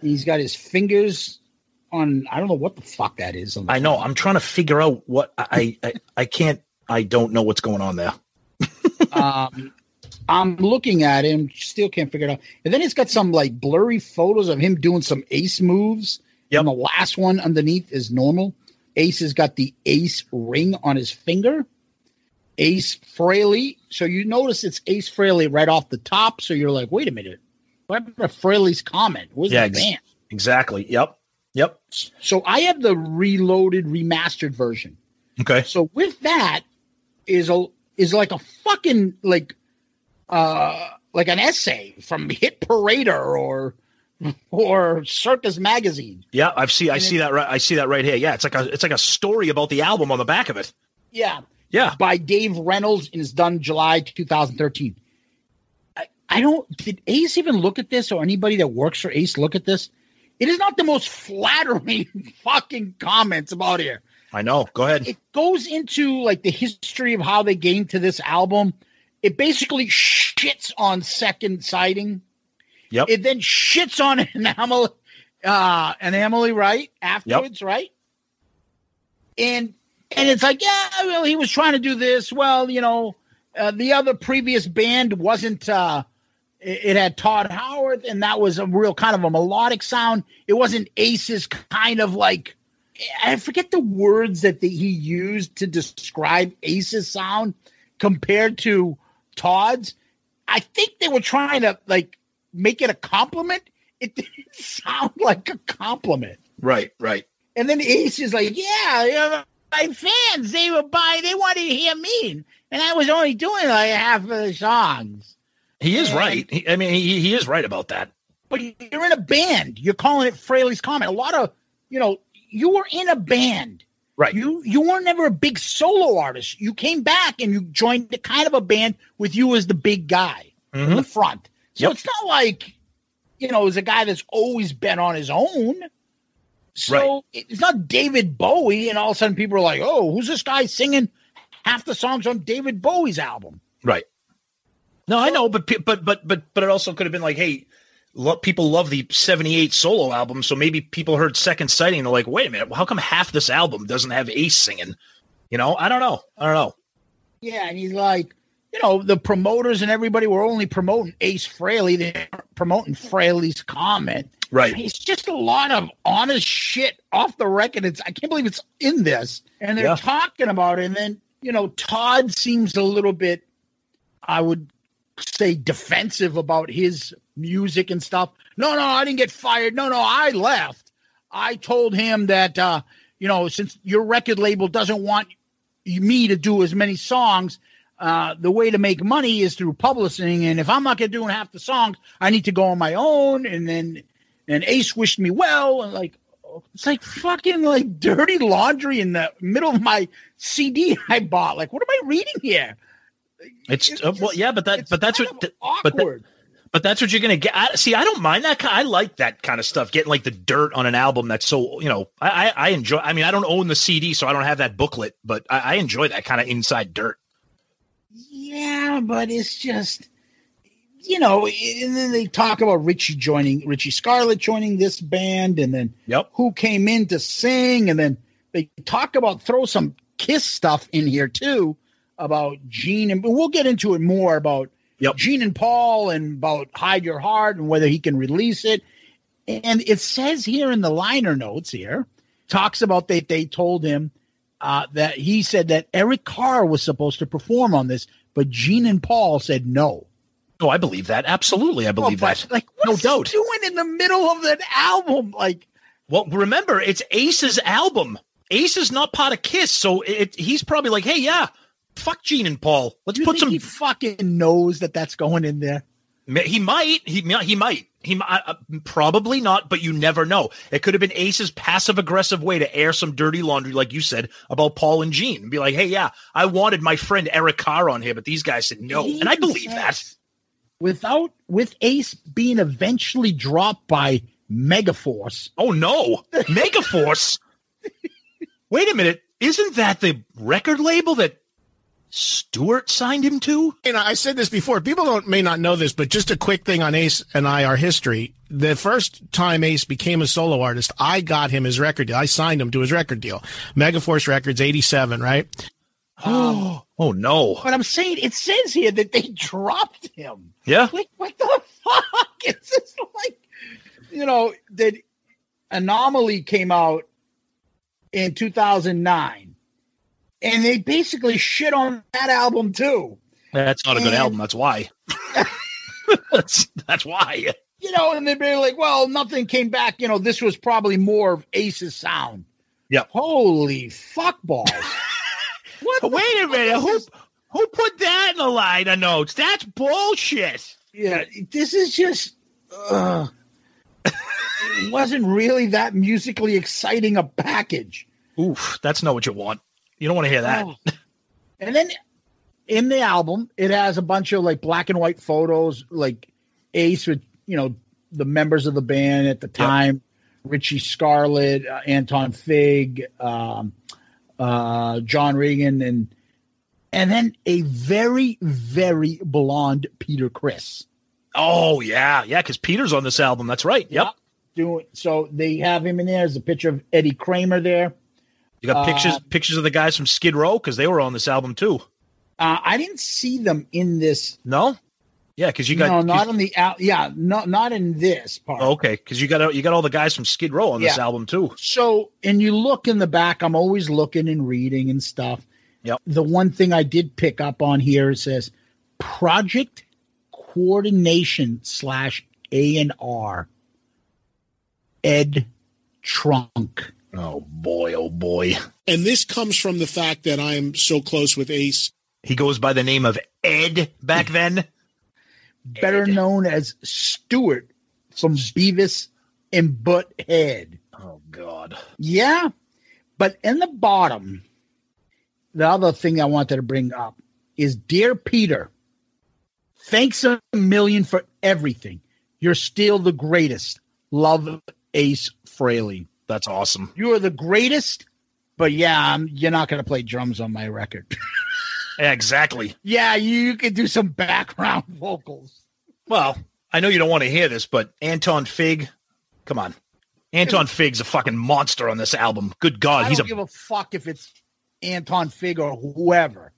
He's got his fingers on. I don't know what the fuck that is. I know. I'm trying to figure out what I I, I can't. I don't know what's going on there. um, I'm looking at him, still can't figure it out. And then he's got some like blurry photos of him doing some ace moves. Yep. And the last one underneath is normal. Ace has got the ace ring on his finger. Ace Frehley. So you notice it's Ace Frehley right off the top. So you're like, wait a minute. What happened to Frehley's Comet? Where's Yeah, the ex- band? exactly. Yep, yep. So I have the reloaded, remastered version. Okay, So with that is a is like a fucking like uh like an essay from Hit Parader or or Circus Magazine. yeah. I've see. I And see that. Right, I see that right here. Yeah, it's like a it's like a story about the album on the back of it. Yeah. Yeah. By Dave Reynolds and is done July 2013. I, I don't did Ace even look at this or anybody that works for Ace look at this? It is not the most flattering fucking comments about here. I know. Go ahead. it goes into like the history of how they came to this album. It basically shits on second sighting. Yep. It then shits on enamel, uh, enamely, right? Afterwards, right? And and it's like, yeah, well, he was trying to do this. Well, you know, uh, the other previous band wasn't. uh it, it had Tod Howarth, and that was a real kind of a melodic sound. It wasn't Ace's kind of like I forget the words that the, he used to describe Ace's sound compared to Todd's. I think they were trying to like make it a compliment. It didn't sound like a compliment. Right. Right. And then Ace is like, "Yeah, yeah, fans, they were buying, they wanted to hear me." and I was only doing like half of the songs. He is And- right. He, I mean, he, he is right about that. But you're in a band. You're calling it Frehley's Comet. A lot of, you know, you were in a band. Right. You you were never a big solo artist. You came back and you joined the kind of a band with you as the big guy in mm-hmm. the front. So Yep. it's not like, you know, as a guy that's always been on his own. So it's not David Bowie, and all of a sudden people are like, "Oh, who's this guy singing half the songs on David Bowie's album?" Right. No, I know, but but but but but it also could have been like, hey, lo- people love the '78 solo album, so maybe people heard Second Sighting and they're like, wait a minute, how come half this album doesn't have Ace singing? You know, I don't know, I don't know. Yeah, and he's like, you know, the promoters and everybody were only promoting Ace Frehley. They weren't promoting Frehley's Comet. Right. It's just a lot of honest shit off the record. It's I can't believe it's in this. And they're Yeah. talking about it. And then, you know, Todd seems a little bit, I would say, defensive about his music and stuff. No, no, I didn't get fired. No, no, I left. I told him that uh, you know, since your record label doesn't want me to do as many songs, uh, the way to make money is through publishing. And if I'm not going to do half the songs, I need to go on my own. And then, and Ace wished me well. And like, it's like fucking like dirty laundry in the middle of my CD I bought. Like, what am I reading here? It's, uh, well, yeah, but that but that's what th- but that, but that's what you're gonna get. I, see, I don't mind that. I like that kind of stuff. Getting like the dirt on an album that's so you know, I I, I enjoy. I mean, I don't own the CD, so I don't have that booklet, but I, I enjoy that kind of inside dirt. Yeah, but it's just, you know, and then they talk about Richie joining, Richie Scarlet joining this band, and then yep. who came in to sing, and then they talk about throw some Kiss stuff in here too about Gene, and we'll get into it more about yep. Gene and Paul and about Hide Your Heart and whether he can release it. And it says here in the liner notes here, talks about that they told him uh, that he said that Eric Carr was supposed to perform on this, but Gene and Paul said no. Oh, I believe that. Absolutely, I believe Well, that. Like, no doubt. Doing in the middle of an album, like Well, remember, it's Ace's album. Ace is not part of Kiss, so it, he's probably like, "Hey, yeah, fuck Gene and Paul. Let's you put some." He fucking knows that that's going in there. He might. He he might. He mi- uh, probably not, but you never know. It could have been Ace's passive aggressive way to air some dirty laundry, like you said about Paul and Gene, and be like, "Hey, yeah, I wanted my friend Eric Carr on here, but these guys said no," He and I believe that. Without with Ace being eventually dropped by Megaforce. Oh no, Megaforce. Wait a minute, isn't that the record label that Stewart signed him to? And I said this before. People don't may not know this, but just a quick thing on Ace and I, our history. The first time Ace became a solo artist, I got him his record deal. I signed him to his record deal. Megaforce Records, '87, right? Oh, oh no! But I'm saying it says here that they dropped him. Yeah. Like what the fuck? It's just like you know that Anomaly came out in 2009, and they basically shit on that album too. That's not a good album. That's why. that's that's why. You know, and they'd be like, "Well, nothing came back." You know, this was probably more of Ace's sound. Yep. Holy fuck balls! what? Wait a minute. Who who put that in the liner notes? That's bullshit. Yeah, this is just. Uh, it wasn't really that musically exciting a package. Oof, that's not what you want. You don't want to hear that. Oh. And then in the album, it has a bunch of like black and white photos, like Ace with you know the members of the band at the time, Richie Scarlet, uh, Anton Fig, um, uh, John Regan, and and then a very very blonde Peter Criss. Oh yeah, yeah, because Peter's on this album. That's right. Yep. Doing so, they have him in there. There's a picture of Eddie Kramer there. You got pictures Uh, pictures of the guys from Skid Row because they were on this album too. Uh, I didn't see them in this. No. Yeah, because you got no, not on the out. Yeah, no, not in this part. Oh, okay, because you got you got all the guys from Skid Row on this album too. So, and you look in the back, I'm always looking and reading and stuff. Yep. The one thing I did pick up on here it says project coordination slash A and R. Ed Trunk. Oh boy, oh boy. And this comes from the fact that I am so close with Ace He goes by the name of Ed back then. Better known as Stuart from Beavis and Butthead. Oh God. Yeah. But in the bottom, the other thing I wanted to bring up is Dear Peter, thanks a million for everything. You're still the greatest. Love Ace Frehley. That's awesome. You are the greatest, but yeah, I'm, you're not going to play drums on my record. Yeah, exactly. yeah, you could do some background vocals. Well, I know you don't want to hear this, but Anton Fig, come on. Anton Fig's a fucking monster on this album. Good God, I he's a give a fuck if it's Anton Fig or whoever.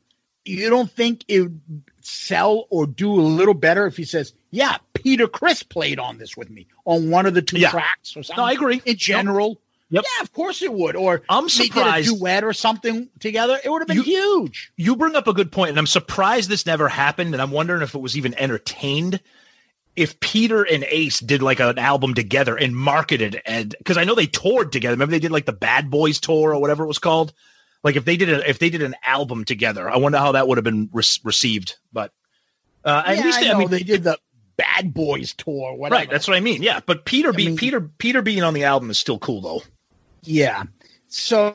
You don't think it would sell or do a little better if he says, "Yeah, Peter Criss played on this with me on one of the two Yeah. tracks or something." No, I agree. In general, yeah, of course it would. Or I'm they did surprised- a duet or something together. It would have been huge. you bring up a good point, and I'm surprised this never happened, and I'm wondering if it was even entertained. If Peter and Ace did like an album together and marketed, and because I know they toured together. Remember they did like the Bad Boys tour or whatever it was called. Like if they did a, if they did an album together, I wonder how that would have been re- received. But uh, at yeah, least I, I mean, they did the Bad Boys tour. Whatever. right. That's what I mean. Yeah, but Peter be Peter Peter being on the album is still cool though. Yeah. So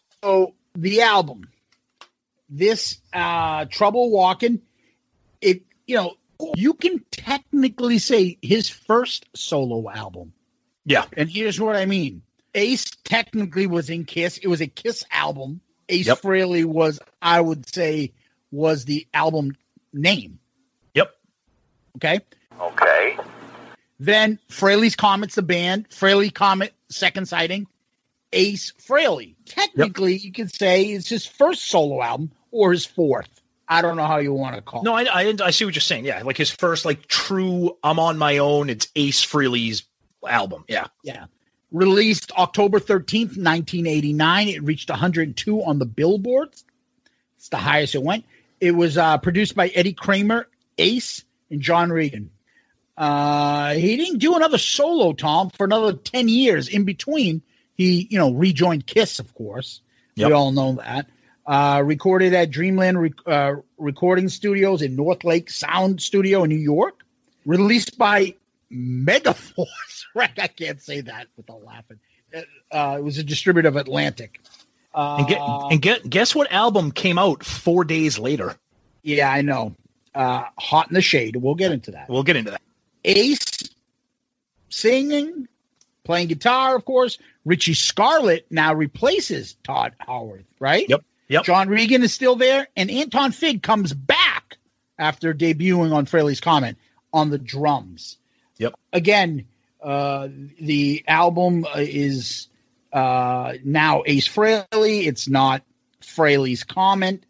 the album, this uh Trouble Walking, it you know, you can technically say his first solo album. Yeah. And here's what I mean. Ace technically was in Kiss. It was a Kiss album. Ace Yep. Frehley was, I would say, was the album name. Yep. Okay. Okay. Then Frehley's Comet's the band. Frehley Comet, second sighting. Ace Frehley. Technically, you could say it's his first solo album or his fourth. I don't know how you want to call No, I, I I see what you're saying. Yeah, like his first like true I'm on my own. It's Ace Frehley's album. Yeah. Yeah. Released October 13th, 1989. It reached 102 on the billboards. It's the highest it went. It was uh, produced by Eddie Kramer, Ace, and John Regan. Uh, he didn't do another solo, Tom, for another 10 years. In between, he, you know, rejoined Kiss, of course. Yep. We all know that. Uh, recorded at Dreamland Rec- uh, Recording Studios in North Lake Sound Studio in New York. Released by Megaforce. right, I can't say that without laughing. Uh, it was a distributor of Atlantic. Uh, And get and get guess what album came out four days later. yeah, I know. Uh, Hot in the Shade. We'll get into that. We'll get into that. Ace singing, playing guitar, of course. Richie Scarlet now replaces Tod Howarth, right? Yep. Yep. John Regan is still there, and Anton Fig comes back after debuting on Frehley's Comet on the drums. Yep. Again, uh, the album uh, is uh, now Ace Frehley. It's not Frehley's Comet.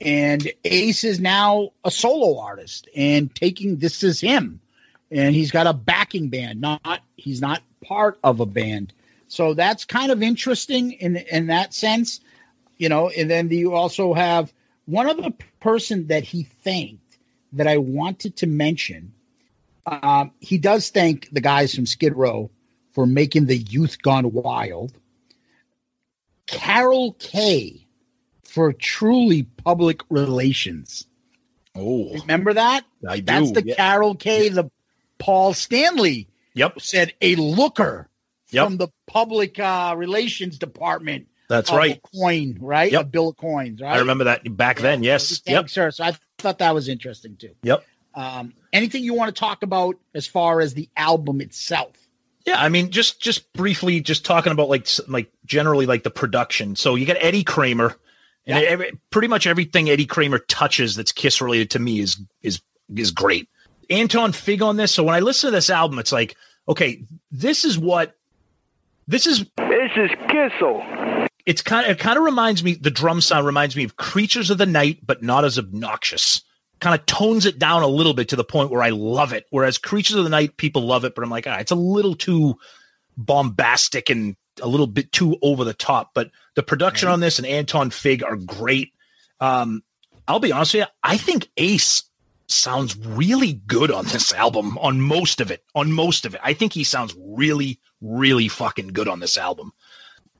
And Ace is now a solo artist and taking this is him. And he's got a backing band, not he's not part of a band. So that's kind of interesting in in that sense, you know. And then you also have one other person that he thanked that I wanted to mention. Um, he does thank the guys from Skid Row for making the Youth Gone Wild. Carol Kay for truly public relations. Oh, remember that? I do, That's the yeah. Carol Kay, the Paul Stanley. Yep. Said a looker Yep. from the public uh, relations department. That's right. Coin, right? Yep. A bill of coins, right? I remember that back then. Yes. Yep. Sir. So I thought that was interesting too. Yep. Um, anything you want to talk about as far as the album itself? Yeah, I mean, just just briefly, just talking about like like generally like the production. So you got Eddie Kramer, and every, pretty much everything Eddie Kramer touches that's Kiss related to me is is is great. Anton Fig on this. So when I listen to this album, it's like, okay, this is what this is. This is Kissel. It's kind of it kind of reminds me. The drum sound reminds me of Creatures of the Night, but not as obnoxious. Kind of tones it down a little bit to the point where I love it. Whereas Creatures of the Night, people love it, but I'm like, ah, it's a little too bombastic and a little bit too over the top. But the production on this and Anton Fig are great. Um, I'll be honest with you, I think Ace sounds really good on this album, on most of it. On most of it. I think he sounds really, really fucking good on this album.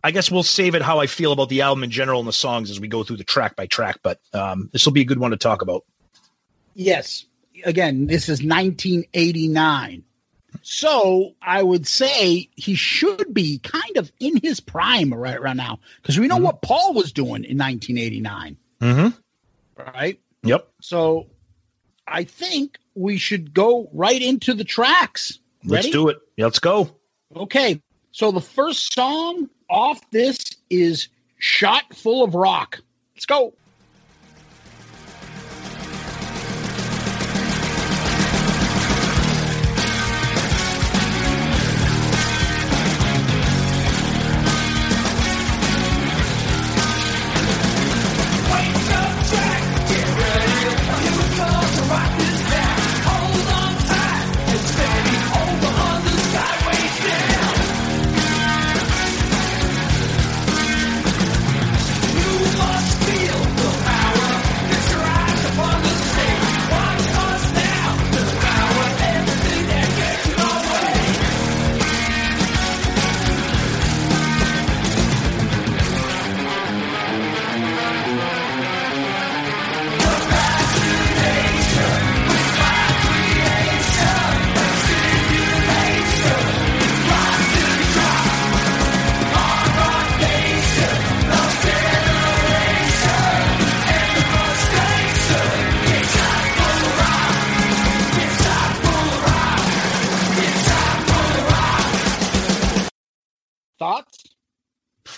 I guess we'll save it how I feel about the album in general and the songs as we go through the track by track. But um, this will be a good one to talk about. Yes. Again, this is 1989. So I would say he should be kind of in his prime right, right now because we know Mm-hmm. what Paul was doing in 1989, Mm-hmm. right? Yep. So I think we should go right into the tracks. Let's do it. Let's go. Okay. So the first song off this is Shot Full of Rock. Let's go.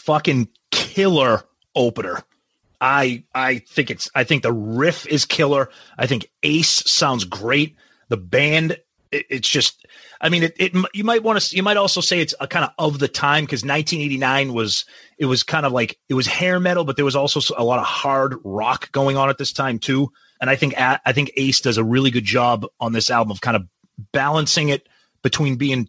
Fucking killer opener. I I think it's I think the riff is killer. I think Ace sounds great. The band it, it's just I mean it, it you might want to you might also say it's uh, a kind of of the time because 1989 was it was kind of like it was hair metal but there was also a lot of hard rock going on at this time too. And I think I think Ace does a really good job on this album of kind of balancing it between being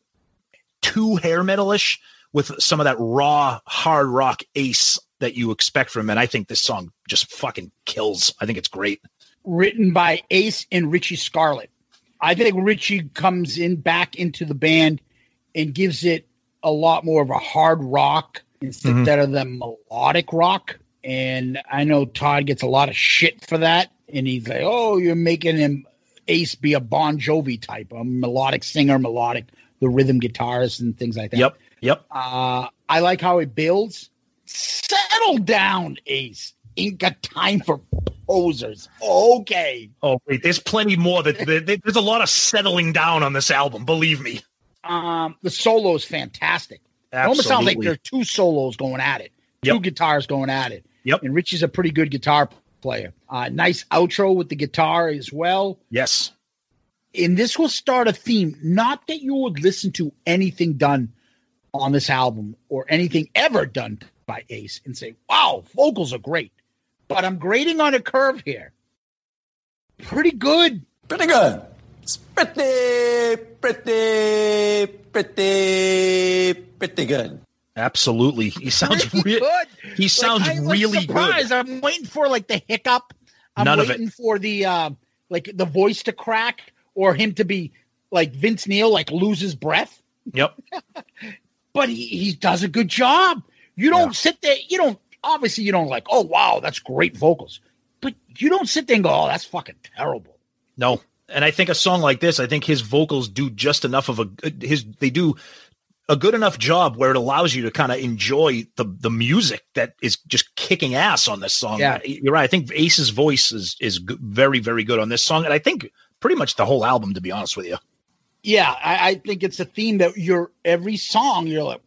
too hair metalish with some of that raw hard rock ace that you expect from him. And I think this song just fucking kills. I think it's great. written by Ace and Richie Scarlet. I think Richie comes in back into the band and gives it a lot more of a hard rock instead Mhm. of the melodic rock. And I know Todd gets a lot of shit for that. And he's like, oh, you're making him Ace be a Bon Jovi type, a melodic singer, melodic, the rhythm guitarist and things like that. Yep. Yep. Uh, I like how it builds. Settle down, Ace. Ain't got time for posers. Okay. Oh, wait, there's plenty more that there- there's a lot of settling down on this album. Believe me. Um, the solo is fantastic. It almost sounds like Absolutely. there are two solos going at it, two guitars going at it. Yep. And Richie's a pretty good guitar player. Uh, nice outro with the guitar as well. Yes. And this will start a theme. Not that you would listen to anything done on this album or anything ever done by Ace and say, wow, vocals are great. But I'm grading on a curve here. Pretty good. Pretty good. It's pretty, pretty, pretty, pretty good. Absolutely. He sounds Pretty re- good. He sounds Like, I really surprised. good. I'm waiting for like the hiccup. I'm None of waiting it. for the uh, like the voice to crack or him to be like Vince Neil, like lose his breath. Yep. But he, he does a good job. You don't sit there. You don't obviously you don't like. Oh wow, that's great vocals. But you don't sit there and go, oh, that's fucking terrible. No. And I think a song like this, I think his vocals do just enough of a his they do a good enough job where it allows you to kind of enjoy the the music that is just kicking ass on this song. Yeah. You're right. I think Ace's voice is is very very good on this song and I think pretty much the whole album to be honest with you. Yeah, I, I think it's a theme that you're every song you're like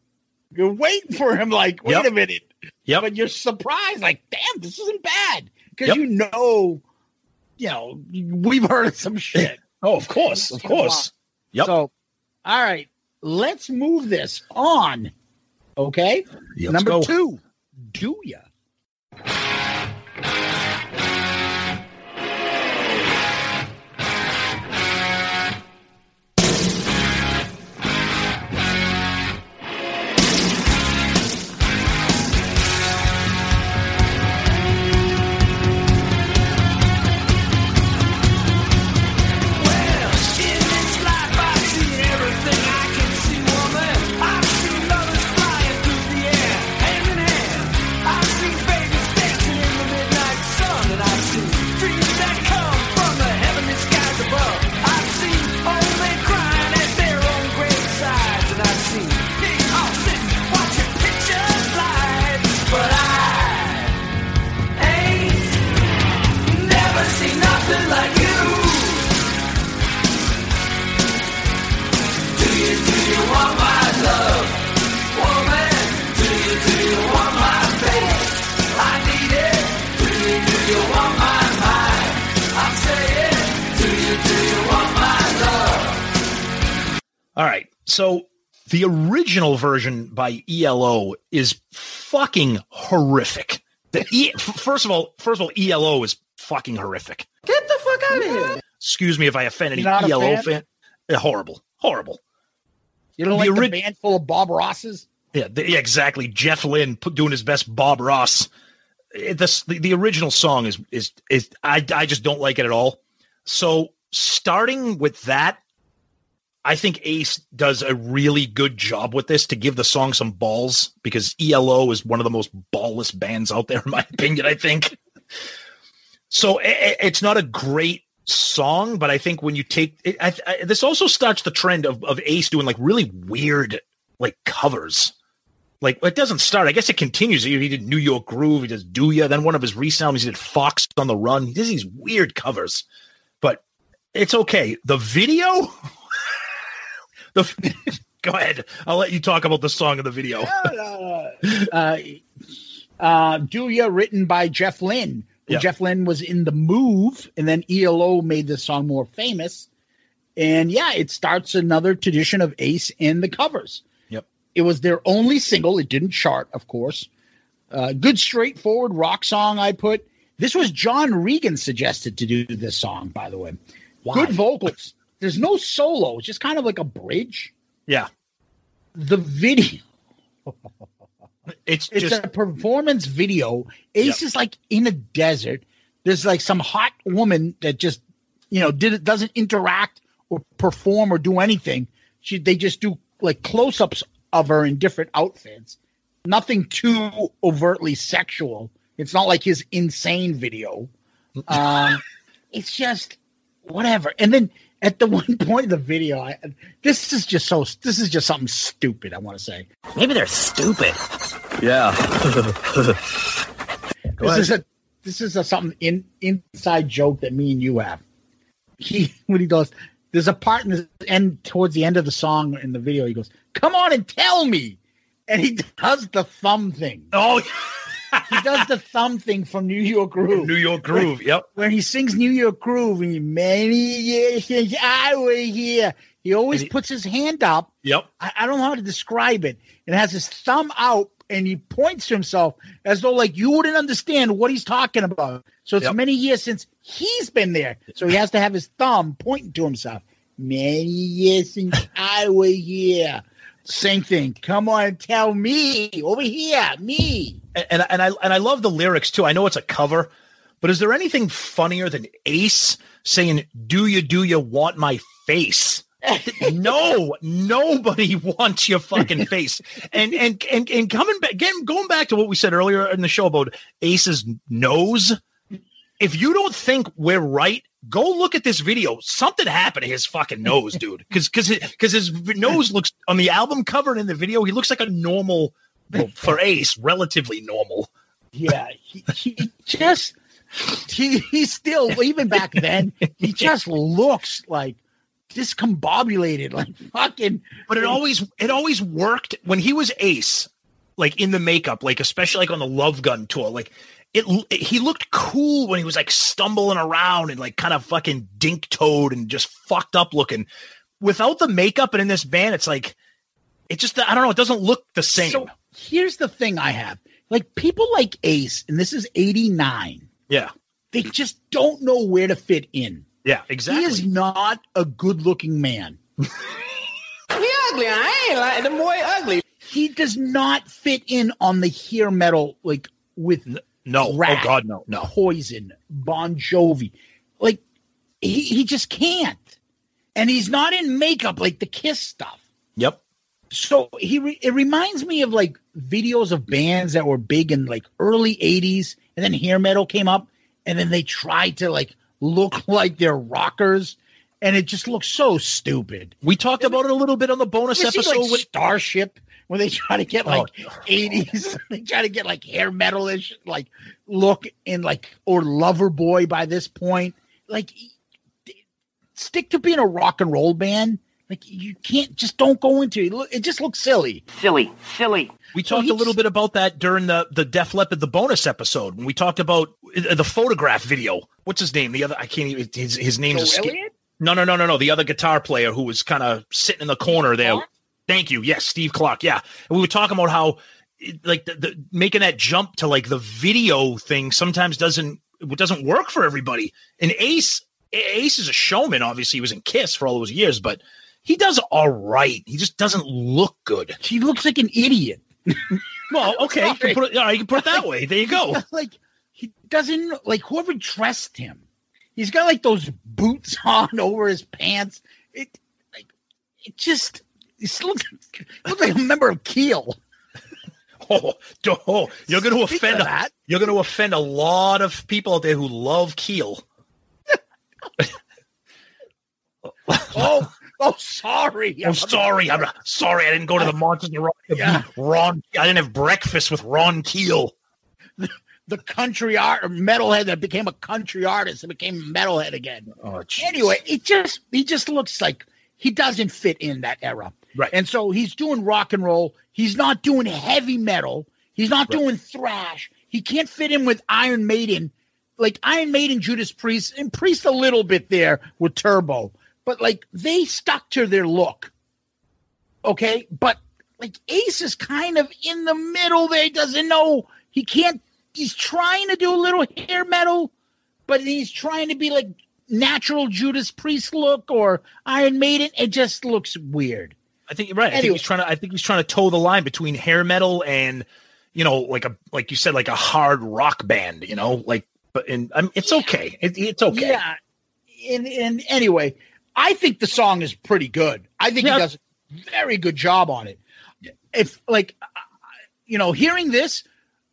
you're waiting for him. Like, wait Yep. a minute. yeah, But you're surprised, like, damn, this isn't bad because Yep. you know, you know, we've heard some shit. oh, of course, of course. Yep. So, all right, let's move this on. Okay. Let's Number go. two, do ya? All right. So the original version by ELO is fucking horrific. The e- f- first of all, first of all, ELO is fucking horrific. Get the fuck out of here. Excuse me if I offend any not ELO fan? fan. Yeah, horrible, horrible. You don't The like ori- the band full of Bob Rosses? Yeah, the, yeah, exactly. Jeff Lynne put, doing his best Bob Ross. It- This the, the original song is is is I I just don't like it at all. So starting with that, I think Ace does a really good job with this to give the song some balls because ELO is one of the most ballless bands out there in my opinion. I think. So it's not a great song, but I think when you take it, I, I, this also starts the trend of, of Ace doing like really weird like covers. Like it doesn't start. I guess it continues. He he did New York Groove. He does Do Ya. Then one of his recent albums, he did Fox on the Run. He does these weird covers, but it's okay. The video. the go ahead. I'll let you talk about the song of the video. uh, uh, Do Ya, written by Jeff Lynne. Jeff Lynne was in the move, and then ELO made the song more famous. And yeah, it starts another tradition of Ace and the covers. Yep. It was their only single. It didn't chart, of course. Uh, good, straightforward rock song. I put this was John Regan suggested to do this song. By the way, good vocals. There's no solo. It's just kind of like a bridge. Yeah. The video. It's it's just a performance video. Ace is like in a desert. There's like some hot woman that just you know did doesn't interact or perform or do anything. She they just do like close ups of her in different outfits. Nothing too overtly sexual. It's not like his insane video. Um, it's just whatever. And then at the one point of the video, I, this is just so. This is just something stupid. I want to say. Maybe they're stupid. Yeah. this is a this is a something in inside joke that me and you have. He what he does. There's a part in the end towards the end of the song in the video. He goes, "Come on and tell me," and he does the thumb thing. Oh, he does the thumb thing from New York Groove. New York Groove. Yep. When he sings New York Groove, and many years since I was here, he always puts his hand up. Yep. I, I don't know how to describe it. It has his thumb out and he points to himself as though like you wouldn't understand what he's talking about. So it's many years since he's been there. So he has to have his thumb pointing to himself. Many years since I was here. Same thing. Come on, tell me over here, me. and and and I and I love the lyrics too. I know it's a cover, but is there anything funnier than Ace saying, "Do you do you want my face?" no, nobody wants your fucking face. And and and and coming back, again, going back to what we said earlier in the show about Ace's nose. If you don't think we're right, go look at this video. Something happened to his fucking nose, dude. Because because because his nose looks on the album cover and in the video, he looks like a normal well, for Ace, relatively normal. Yeah, he, he just he he's still even back then. He just looks like discombobulated, like fucking. But it always it always worked when he was Ace, like in the makeup, like especially like on the Love Gun tour, like. It, he looked cool when he was like stumbling around and like kind of fucking dink toed and just fucked up looking. Without the makeup and in this band, it's like it just I don't know. It doesn't look the same. So here's the thing I have: like people like Ace, and this is '89. yeah, They just don't know where to fit in. yeah, exactly. He is not a good-looking man. He ugly. I ain't like the boy ugly. He does not fit in on the hair metal like with no. Oh, Ratt, oh God, no, no. Poison, Bon Jovi. Like he he just can't. And he's not in makeup like the Kiss stuff. Yep. So he re- it reminds me of like videos of bands that were big in like early 80s and then hair metal came up and then they tried to like look like they're rockers and it just looks so stupid. We talked about it a little bit on the bonus episode like with Starship when they try to get like Oh. 80s they try to get like hair metalish like look in like or Loverboy by this point like stick to being a rock and roll band like you can't just don't go into it Look, it just looks silly Silly, silly. We talked a little bit about that during the the Def Leppard the bonus episode when we talked about uh, the photograph video. What's his name? The other I can't even his his name Joe is? No, no, no, no, no. The other guitar player who was kind of sitting in the corner there. Thank you. Yes, Steve Clark. Yeah, and we were talking about how, like, the, the making that jump to like the video thing sometimes doesn't it doesn't work for everybody. And Ace, Ace is a showman. Obviously, he was in Kiss for all those years, but he does all right. He just doesn't look good. He looks like an idiot. well, okay, you can put it. Right, you can put it that way. There you go. like he doesn't like whoever dressed him. He's got like those boots on over his pants. It like it just it looks looks like a member of Keel. Oh, oh, you're going to offend of that- You're going to offend a lot of people out there who love Keel. Oh, oh, sorry. I'm oh, sorry. I'm sorry. I didn't go to the Monsters. Yeah. Ron. I didn't have breakfast with Ron Keel. the country art metalhead that became a country artist and became metalhead again. Oh, anyway, it just he just looks like he doesn't fit in that era. Right. And so he's doing rock and roll. He's not doing heavy metal. He's not Right. doing thrash. He can't fit in with Iron Maiden. Like Iron Maiden, Judas Priest, and Priest a little bit there with Turbo. But like they stuck to their look. Okay. But like Ace is kind of in the middle there. He doesn't know. He can't. He's trying to do a little hair metal, but he's trying to be like natural Judas Priest look or Iron Maiden. It just looks weird. I think you're right. I think he's trying to. I think he's trying to toe the line between hair metal and, you know, like a like you said, like a hard rock band. You know, like but and I mean, it's okay. It, it's okay. Yeah. And, and anyway, I think the song is pretty good. I think Yeah. he does a very good job on it. If like, you know, hearing this,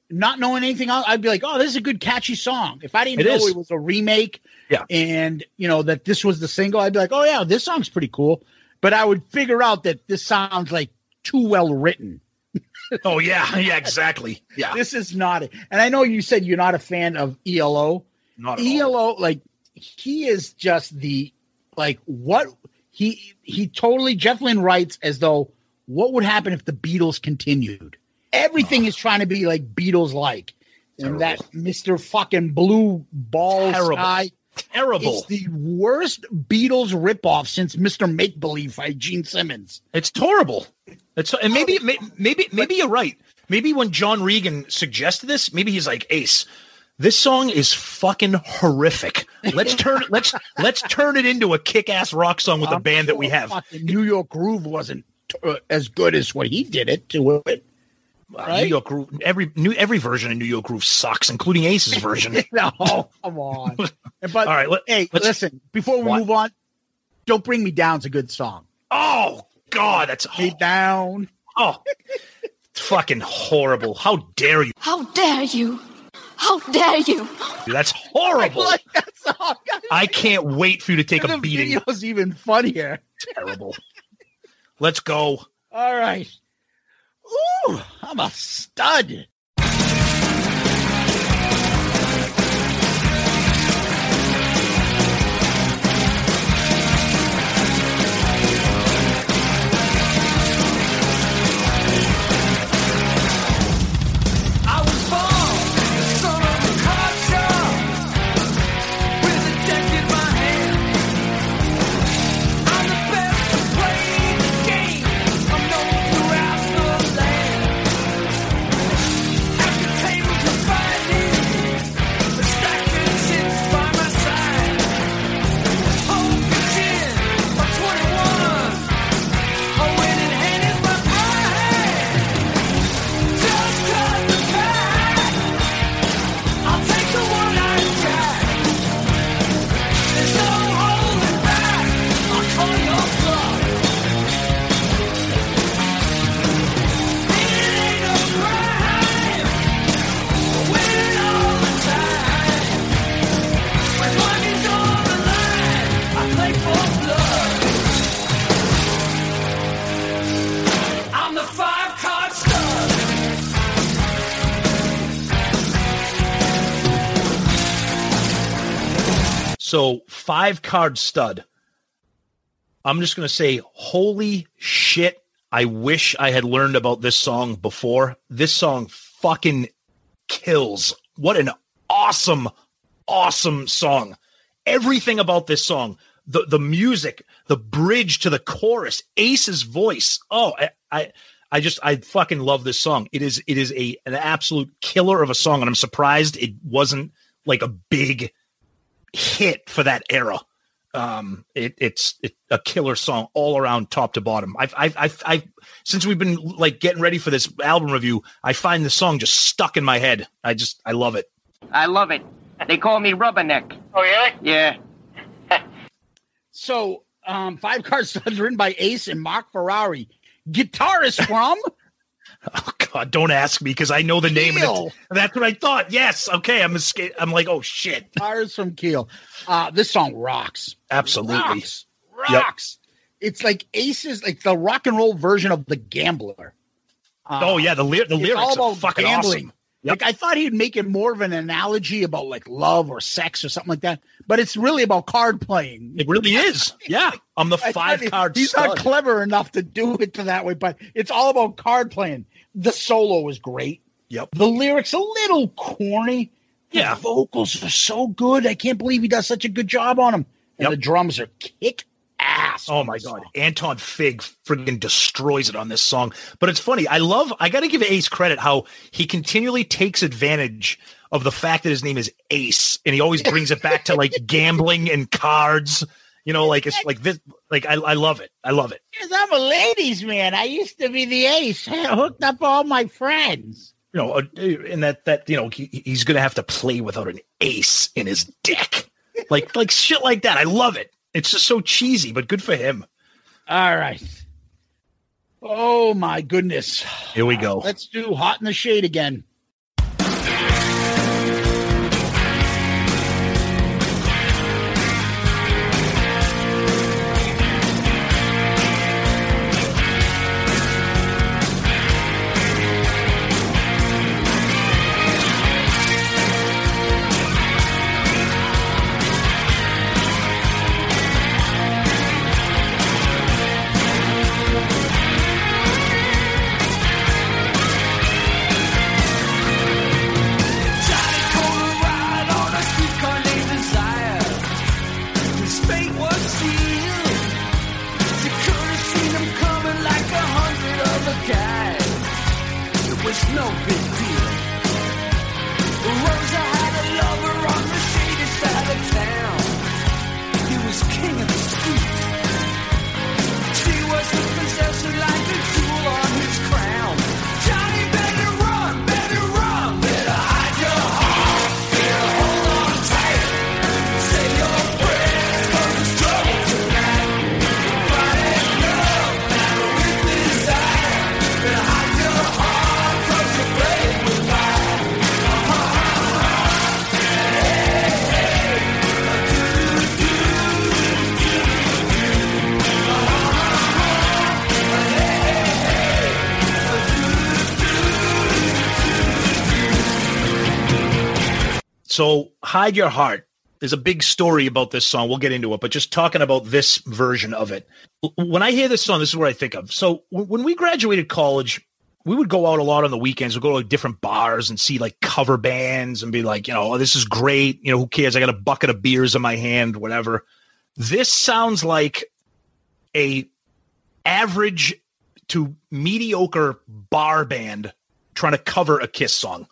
not knowing anything else, I'd be like, oh, this is a good catchy song. If I didn't It know is. it was a remake, Yeah. and you know that this was the single, I'd be like, oh yeah, this song's pretty cool. But I would figure out that this sounds like too well written. Oh yeah, yeah, exactly. Yeah. This is not it. And I know you said you're not a fan of ELO. Not at all. ELO, like he is just the like what he he totally Jeff Lynne writes as though what would happen if the Beatles continued. Everything ah. is trying to be like Beatles like. And that Mr. fucking blue ball Terrible. sky. Terrible. It's the worst Beatles ripoff since Mr. Make Believe by Gene Simmons. It's horrible. It's and maybe maybe maybe you're right. Maybe when John Regan suggested this, maybe he's like Ace. This song is fucking horrific. Let's turn let's let's turn it into a kick-ass rock song with the band that we have. New York Groove wasn't uh, as good as what he did it to it. Uh, New York Groove, every new every version of New York Groove sucks, including Ace's version. no, come on. But All right, let- hey, listen. Before we What? move on, "Don't Bring Me Down's a good song. Oh God, that's Me down. oh, fucking horrible. How dare you? How dare you? How dare you? That's horrible. like that song. I can't wait for you to take the a beating. video's even funnier. Terrible. Let's go. All right. Ooh, I'm a stud. So five card stud. I'm just gonna say, holy shit! I wish I had learned about this song before. This song fucking kills. What an awesome, awesome song. Everything about this song. the the music, the bridge to the chorus, Ace's voice. Oh, I, I I just I fucking love this song. It is it is a an absolute killer of a song, and I'm surprised it wasn't like a big hit for that era. Um, it, it's it, a killer song all around, top to bottom. I've, I've, I've, I've, since we've been like getting ready for this album review, I find the song just stuck in my head. I just, I love it. I love it. They call me Rubberneck. Oh, yeah? Yeah. So, um, Five Card Studs written by Ace and Marc Ferrari. Guitarist from Oh God, don't ask me because I know the name. Keel. And it, that's what I thought. Yes, okay. I'm esca- I'm like, oh shit. Guitarist from Keel. Uh, this song rocks. Absolutely. Rocks. Yep. It's like Ace's, like the rock and roll version of The Gambler. Uh, oh yeah, the ly- the lyrics all are about fucking gambling. awesome. Like I thought he'd make it more of an analogy about like love or sex or something like that, but it's really about card playing. It really is. Yeah, I'm the five card. He's stud. not clever enough to do it to that way, but it's all about card playing. The solo is great. Yep. The lyrics a little corny. The Yeah. vocals are so good. I can't believe he does such a good job on them. And Yep. the drums are kick ass. Oh my god, Anton Fig friggin' destroys it on this song. But it's funny. I love. I got to give Ace credit how he continually takes advantage of the fact that his name is Ace, and he always brings it back to like gambling and cards. You know, like it's like this. Like I, I love it. I love it. Yes, I'm a ladies' man. I used to be the ace. I hooked up all my friends. You know, uh, and that that you know he, he's gonna have to play without an ace in his deck. Like like shit like that. I love it. It's just so cheesy, but good for him. All right. Oh my goodness. Here we go. Let's do hot in the shade again. So, Hide Your Heart. There's a big story about this song. We'll get into it, but just talking about this version of it. When I hear this song, this is what I think of. So, when we graduated college, we would go out a lot on the weekends. We'd go to like different bars and see like cover bands and be like, you know, oh, this is great. You know, who cares? I got a bucket of beers in my hand, whatever. This sounds like a average to mediocre bar band trying to cover a Kiss song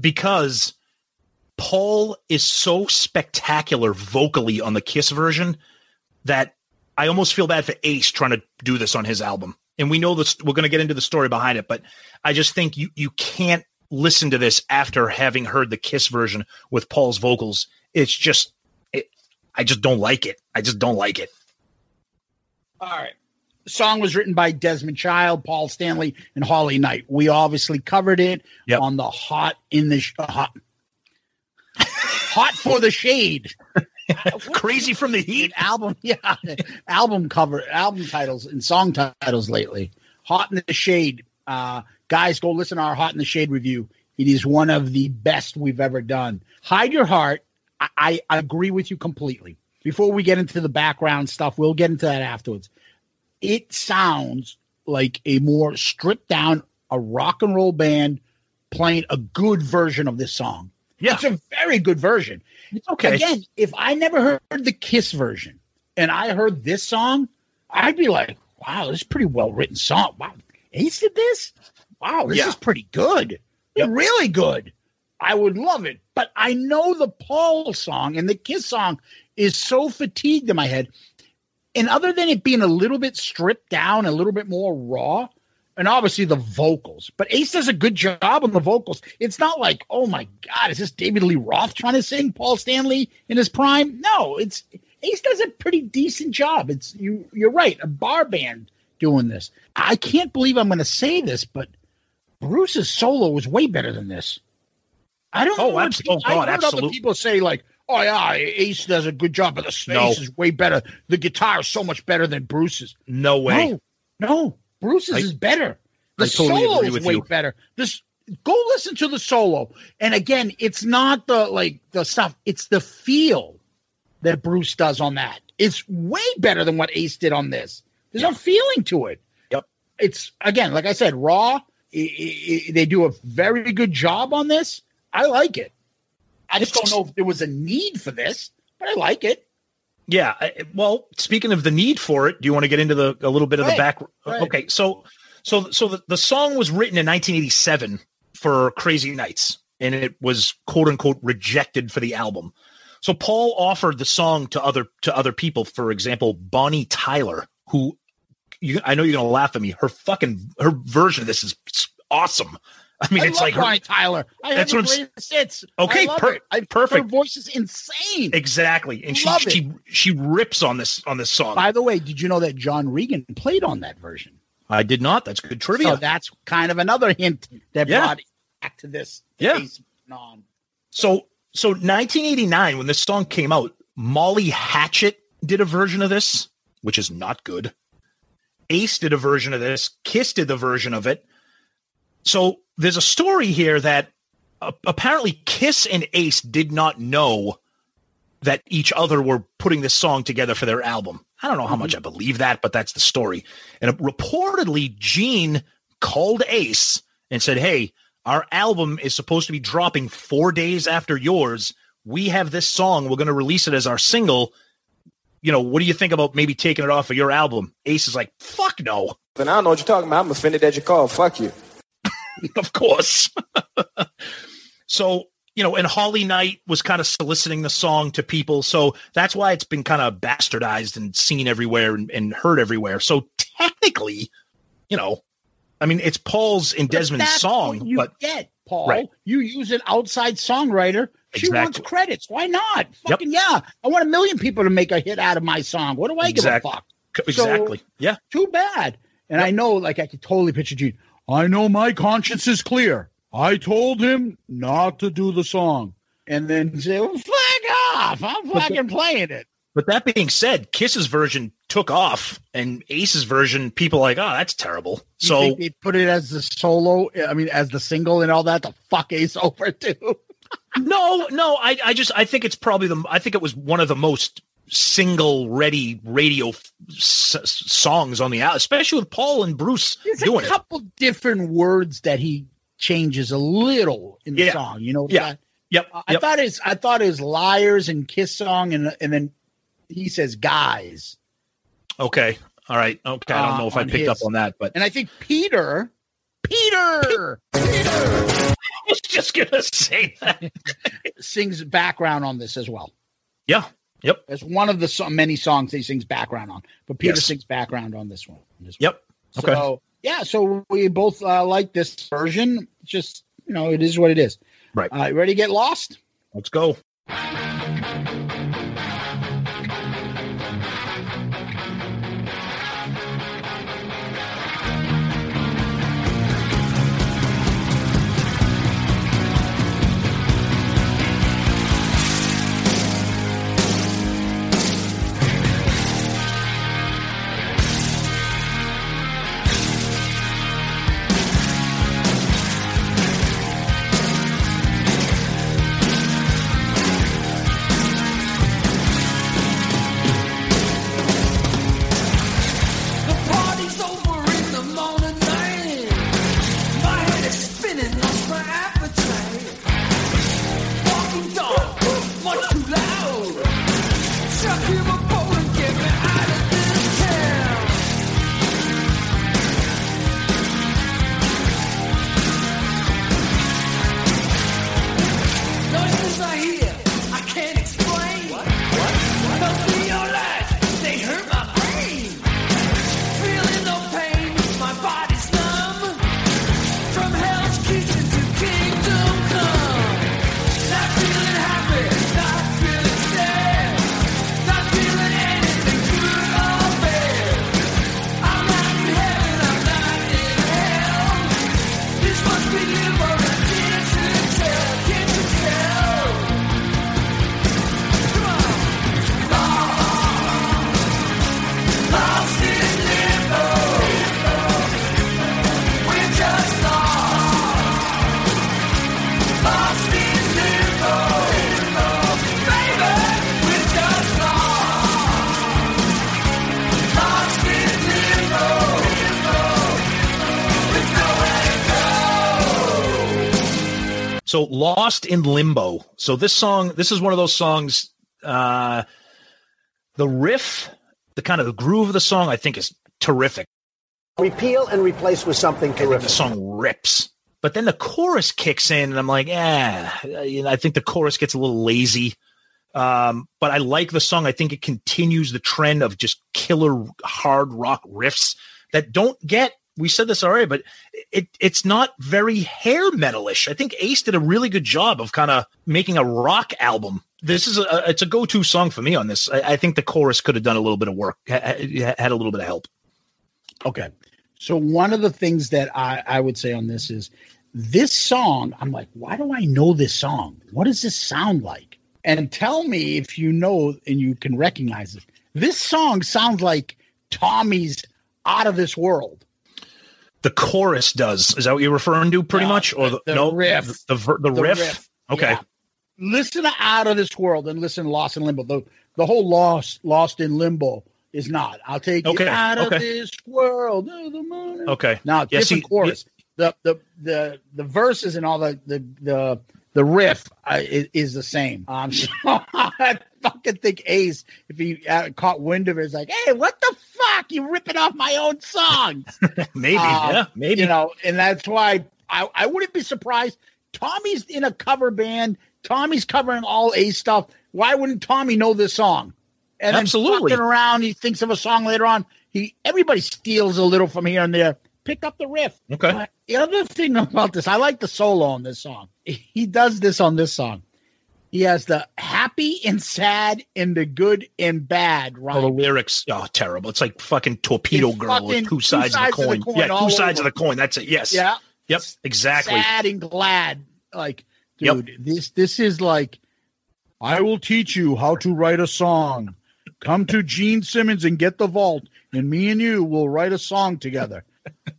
because Paul is so spectacular vocally on the Kiss version that I almost feel bad for Ace trying to do this on his album. And we know this, we're going to get into the story behind it, but I just think you you can't listen to this after having heard the Kiss version with Paul's vocals. It's just, it, I just don't like it. I just don't like it. All right. The song was written by Desmond Child, Paul Stanley, and Holly Knight. We obviously covered it on the Hot in the sh- uh, Hot Hot for the Shade. Crazy from the Heat album. Yeah, album cover, album titles, and song titles lately. Hot in the Shade. Uh, guys, go listen to our Hot in the Shade review. It is one of the best we've ever done. Hide Your Heart. I, I, I agree with you completely. Before we get into the background stuff, we'll get into that afterwards. It sounds like a more stripped down, a rock and roll band playing a good version of this song. Yeah. It's a very good version. It's okay. Again, if I never heard the Kiss version, and I heard this song, I'd be like, wow, this is a pretty well written song. Wow, Ace did this? Wow, this Yeah. is pretty good. Really good. I would love it. But I know the Paul song and the Kiss song is so fatigued in my head. And other than it being a little bit stripped down, a little bit more raw, and obviously the vocals, but Ace does a good job on the vocals. It's not like, oh my God, is this David Lee Roth trying to sing Paul Stanley in his prime? No, it's Ace does a pretty decent job. It's you you're right, a bar band doing this. I can't believe I'm gonna say this, but Bruce's solo was way better than this. I don't Oh, know. when abs- pe- oh, God, I heard other people say like, "Oh yeah, Ace does a good job, but the space No. is way better. The guitar is so much better than Bruce's." No way. No, no, Bruce's I- is better. The totally solo is way you. better. This go listen to the solo, and again, it's not the like the stuff; it's the feel that Bruce does on that. It's way better than what Ace did on this. There's a feeling to it. Yep. It's again, like I said, raw. They do a very good job on this. I like it. I just don't know if there was a need for this, but I like it. Yeah. I- Well, speaking of the need for it, do you want to get into the a little bit of the back? right. Okay, so so so the, the song was written in 1987 for Crazy Nights, and it was quote unquote rejected for the album. So Paul offered the song to other to other people. For example, Bonnie Tyler, who you, I know you're gonna laugh at me. Her fucking her version of this is awesome. I mean, I it's like her, Tyler. I That's what I'm s- greatest hits. Okay, I per-. I, perfect. Her voice is insane. exactly, and she Love she she rips on this on this song. By the way, did you know that John Regan played on that version? I did not. That's good trivia. So that's kind of another hint that Yeah. brought it back to this. Yeah. Non. So so 1989 when this song came out, Molly Hatchet did a version of this, which is not good. Ace did a version of this. Kiss did the version of it. So there's a story here that uh, apparently Kiss and Ace did not know that each other were putting this song together for their album. I don't know how much I believe that, but that's the story. And reportedly, Gene called Ace and said, Hey, our album is supposed to be dropping four days after yours. We have this song. We're going to release it as our single. You know, what do you think about maybe taking it off of your album? Ace is like, fuck no. Then I don't know what you're talking about. I'm offended that you called. Fuck you. of course. so, you know, and Holly Knight was kind of soliciting the song to people. So that's why it's been kind of bastardized and seen everywhere and, and heard everywhere. So technically, you know, I mean, it's Paul's and Desmond's song, you but get, Paul. Right. You use an outside songwriter. She wants credits. Why not? Fucking yeah. I want a million people to make a hit out of my song. What do I Exactly. give a fuck? Exactly. yeah. Too bad. And I know, like, I could totally picture Gene. I know my conscience is clear. I told him not to do the song. And then say, well, fuck off. I'm But the- fucking playing it. But that being said, Kiss's version took off, and Ace's version, people like, oh, that's terrible. You So think they put it as the solo, I mean, as the single and all that to fuck Ace over too. no, no, I, I just, I think it's probably the, I think it was one of the most single ready radio f- s- s- songs on the album, especially with Paul and Bruce There's a doing it. couple different words that he changes a little in the Yeah. song. You know, Yeah. that- Yep. I yep. thought his I thought his liars and kiss song and and then he says guys. Okay. All right. Okay. I don't Uh, know if I picked up on that, but And I think Peter Peter I was just gonna say that. sings background on this as well. Yeah. Yep. It's one of the so- many songs he sings background on, but Peter Yes. sings background on this one. This Yep. one. Okay. So yeah, so we both uh, like this version. Just you know, it is what it is. Right. Uh, ready to get lost? Let's go. So Lost in Limbo. So this song, this is one of those songs. Uh, the riff, the kind of the groove of the song, I think is terrific. Repeal and replace with something terrific. the song rips. But then the chorus kicks in, and I'm like, eh. You know, I think the chorus gets a little lazy. Um, but I like the song. I think it continues the trend of just killer hard rock riffs that don't get. We said this already, but it it's not very hair metalish. I think Ace did a really good job of kind of making a rock album. This is a it's a go to song for me on this. I, I think the chorus could have done a little bit of work, ha- ha- had a little bit of help. Okay. So one of the things that I, I would say on this is this song, I'm like, why do I know this song? What does this sound like? And tell me if you know and you can recognize it. This song sounds like Tommy's Out of This World. The chorus does. Is that what you're referring to, pretty much, or the, the no riff. The, the, the The riff. riff. Okay. Yeah. Listen to Out of This World and listen to Lost in Limbo. The, the whole Lost Lost in Limbo is not. I'll take Okay, you out of this world. the. Okay. Now, Yeah, different see, chorus. The, the the the verses and all the the the, the riff uh, is, is the same. Um, so fucking think Ace, if he uh, caught wind of it, is like, "Hey, what the fuck? You ripping off my own song?" maybe. Um, yeah. Maybe. you know, and that's why I I wouldn't be surprised. Tommy's in a cover band. Tommy's covering all Ace stuff. Why wouldn't Tommy know this song? And Absolutely. then around, he thinks of a song later on. He everybody steals a little from here and there. Pick up the riff. Okay. But the other thing about this, I like the solo on this song. He does this on this song. He has the happy and sad and the good and bad right. Oh, the lyrics, oh, terrible. It's like fucking torpedo It's girl fucking with two sides, of, the coin. coin Yeah, two sides over. of the coin. That's it. Yes. Yeah. Yep. Exactly. sad and glad. Like, Yep. dude, this this is like, I will teach you how to write a song. Come to Gene Simmons and get the vault, and me and you will write a song together.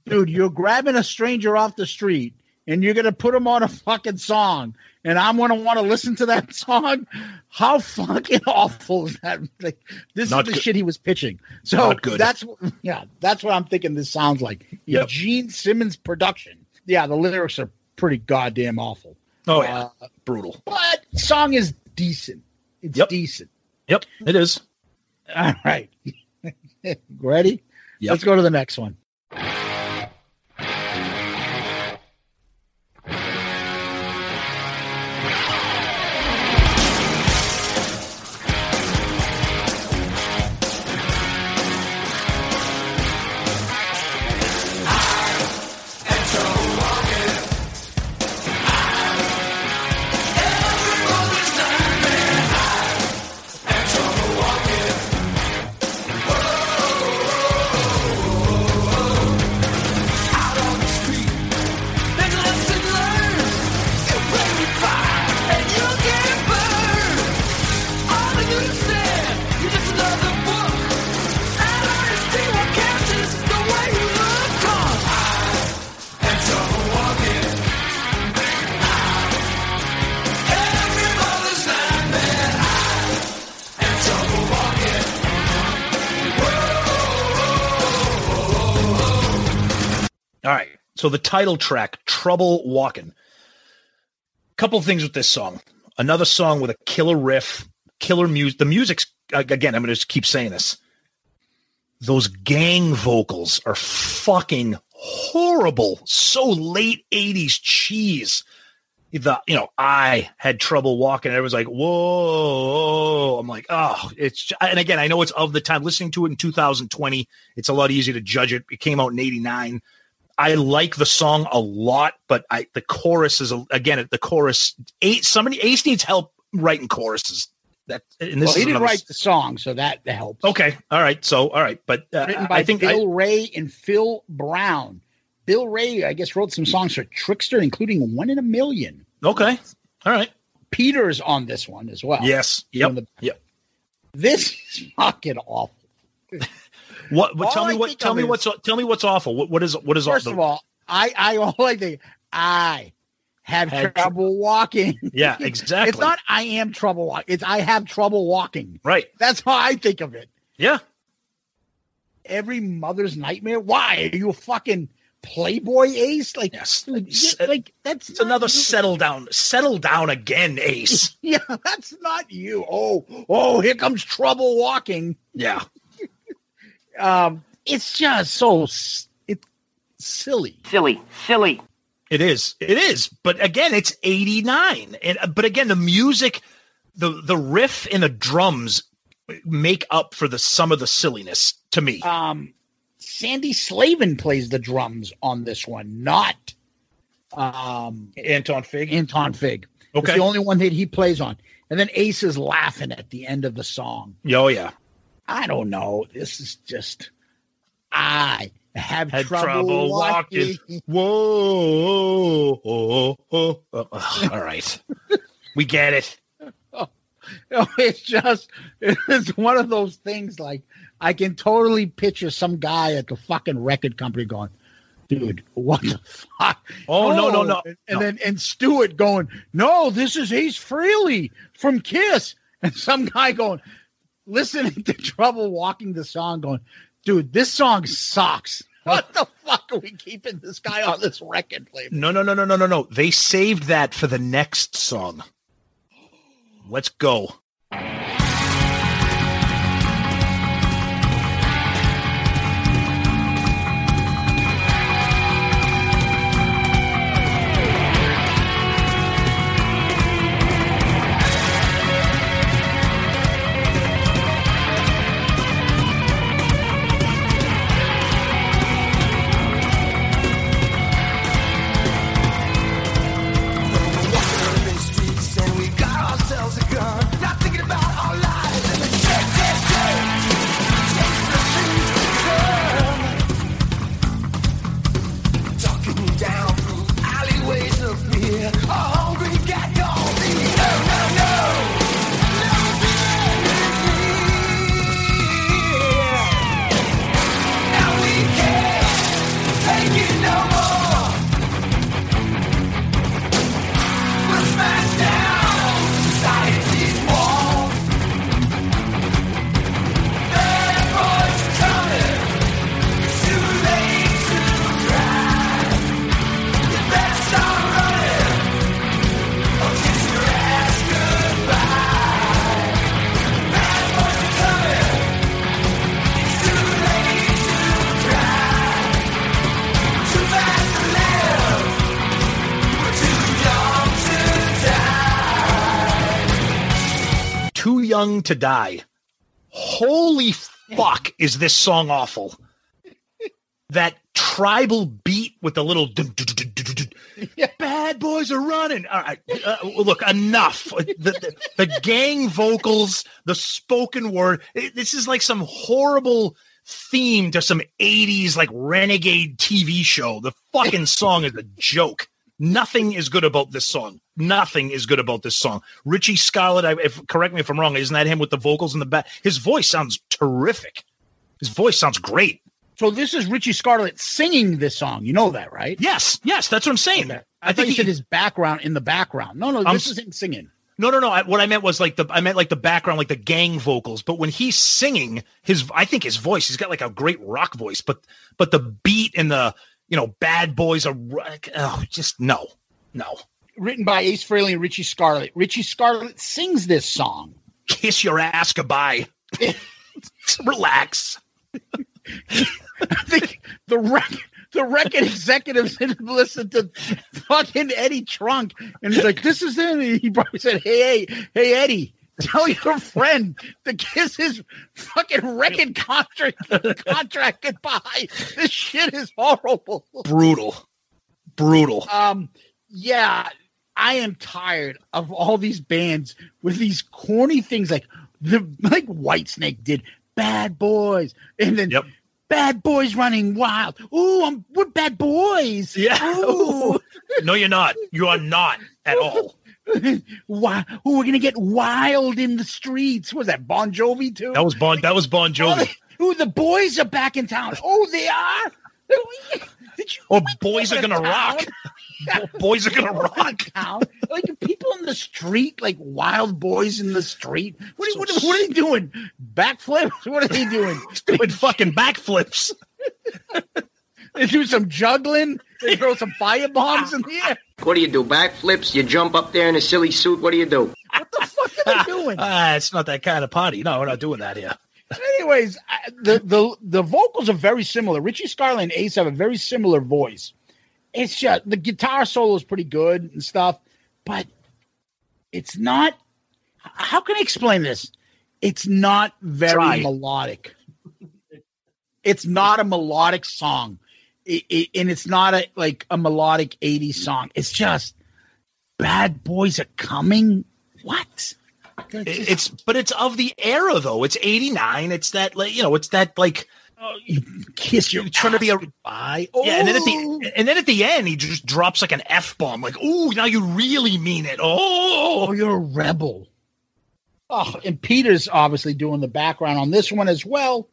Dude, you're grabbing a stranger off the street and you're gonna put him on a fucking song, and I'm gonna want to listen to that song. How fucking awful is that? Like, this Not is the good. shit he was pitching. So good. that's yeah, that's what I'm thinking. This sounds like Yep. Gene Simmons production. Yeah, the lyrics are pretty goddamn awful. Oh, yeah. Uh, Brutal. but song is decent. It's Yep. decent. Yep. It is. All right. Ready? Yep. Let's go to the next one. So the title track, Trouble Walking. Couple things with this song. Another song with a killer riff, killer music. The music's again, I'm going to just keep saying this. Those gang vocals are fucking horrible. So late 80s cheese. The you know, I had trouble walking. Everyone's like, whoa. I'm like, oh, it's and again, I know it's of the time. Listening to it in 2020, it's a lot easier to judge it. It came out in 89. I like the song a lot, but I the chorus is a, again the chorus. Eight somebody Ace needs help writing choruses. That and this well, he didn't another- write the song, so that, that helps. Okay, all right. So all right, but uh, Written by I think Bill I, Ray and Phil Brown. Bill Ray, I guess, wrote some songs for Trixter, including One in a Million. okay, all right. Peter's on this one as well. Yes. Yep. the- Yep. This is fucking awful. What? what tell me what? Tell me what's tell me what's awful. What, what is what is First of all, I, I all I think I have Had tr- trouble walking. Yeah, exactly. It's not I am trouble walking. It's I have trouble walking. right? That's how I think of it. Yeah. Every mother's nightmare. Why are you a fucking Playboy Ace. Like, yes, like, yeah, uh, like that's it's another settle down, settle down again, Ace. yeah, that's not you. Oh, oh, here comes trouble walking. Yeah. Um, it's just so s- it's silly. Silly, silly. It is. It is. But again, it's 89. And but again, the music, the the riff and the drums make up for the some of the silliness to me. Um, Sandy Slavin plays the drums on this one, not um Anton Fig. Anton Fig. Okay. It's the only one that he plays on. And then Ace is laughing at the end of the song. Oh yeah. I don't know. This is just I have Had trouble, trouble walking. walking. Whoa. Oh, oh, oh. All right. we get it. No, oh, it's just it's one of those things like I can totally picture some guy at the fucking record company going, dude, what the fuck? Oh, no, no, oh, no, And, no. then and Stewart going, No, this is Ace Frehley from Kiss. And some guy going, listening to Trouble Walking the song, going, dude, this song sucks. What the fuck are we keeping this guy on this record label? No, no, no, no, no, no, no. They saved that for the next song. Let's go. To Die. Holy fuck, is this song awful? That tribal beat with the little dun, dun, dun, dun, dun, dun. bad boys are running. All right, uh, look, enough. The, the, the gang vocals, the spoken word. it- this is like some horrible theme to some 80s like renegade TV show. The fucking song is a joke. Nothing is good about this song. Nothing is good about this song. Richie Scarlet, I, if correct me if I'm wrong, isn't that him with the vocals in the back? His voice sounds terrific. His voice sounds great. So this is Richie Scarlet singing this song. You know that, right? Yes, yes, that's what I'm saying. I, I think he- said his background in the background. No, no, this is him singing. No, no, no. I, what I meant was like the I meant like the background, like the gang vocals. But when he's singing, his I think his voice, he's got like a great rock voice. But but the beat and the you know bad boys are like, oh, just no, no. Written by Ace Frehley and Richie Scarlet. Richie Scarlet sings this song. Kiss your ass goodbye. Relax. I think the record the record executives had listened to fucking Eddie Trunk, and he's like, "This is it." He probably said, "Hey, hey, hey, Eddie." Tell your friend to kiss his fucking record contract contract goodbye. This shit is horrible. Brutal, brutal. Um, yeah, I am tired of all these bands with these corny things like the like Whitesnake did, Bad Boys, and then Bad Boys Running Wild. Ooh, I'm we're bad boys. Yeah. Ooh. No, you're not. You are not at all. Why? Ooh, we're gonna get wild in the streets. Was that Bon Jovi too? That was Bon. That was Bon Jovi. Oh, the boys are back in town. Oh, they are. Did you? Oh, boys are gonna town? rock. Boys are gonna rock. town. Like people in the street, like wild boys in the street. What are, what, what are they doing? Backflips? What are they doing? Doing fucking backflips. They do some juggling. They throw some fire bombs in the air. What do you do? Backflips? You jump up there in a silly suit? What do you do? What the fuck are they doing? Ah, it's not that kind of party. No, we're not doing that here. Anyways, the the the vocals are very similar. Richie Scarlet and Ace have a very similar voice. It's just the guitar solo is pretty good and stuff, but it's not. How can I explain this? It's not very Try. melodic. It's not a melodic song, It- it- and it's not a like a melodic '80s song. It's just "Bad Boys Are Coming." What? It- It's but it's of the era though. It's eighty nine. It's that like you know. It's that like kiss your trying to be a bye. yeah. And then at the and then at the end he just drops like an f bomb. Like oh, now you really mean it. Oh, Oh, you're a rebel. Oh, and Peter's obviously doing the background on this one as well.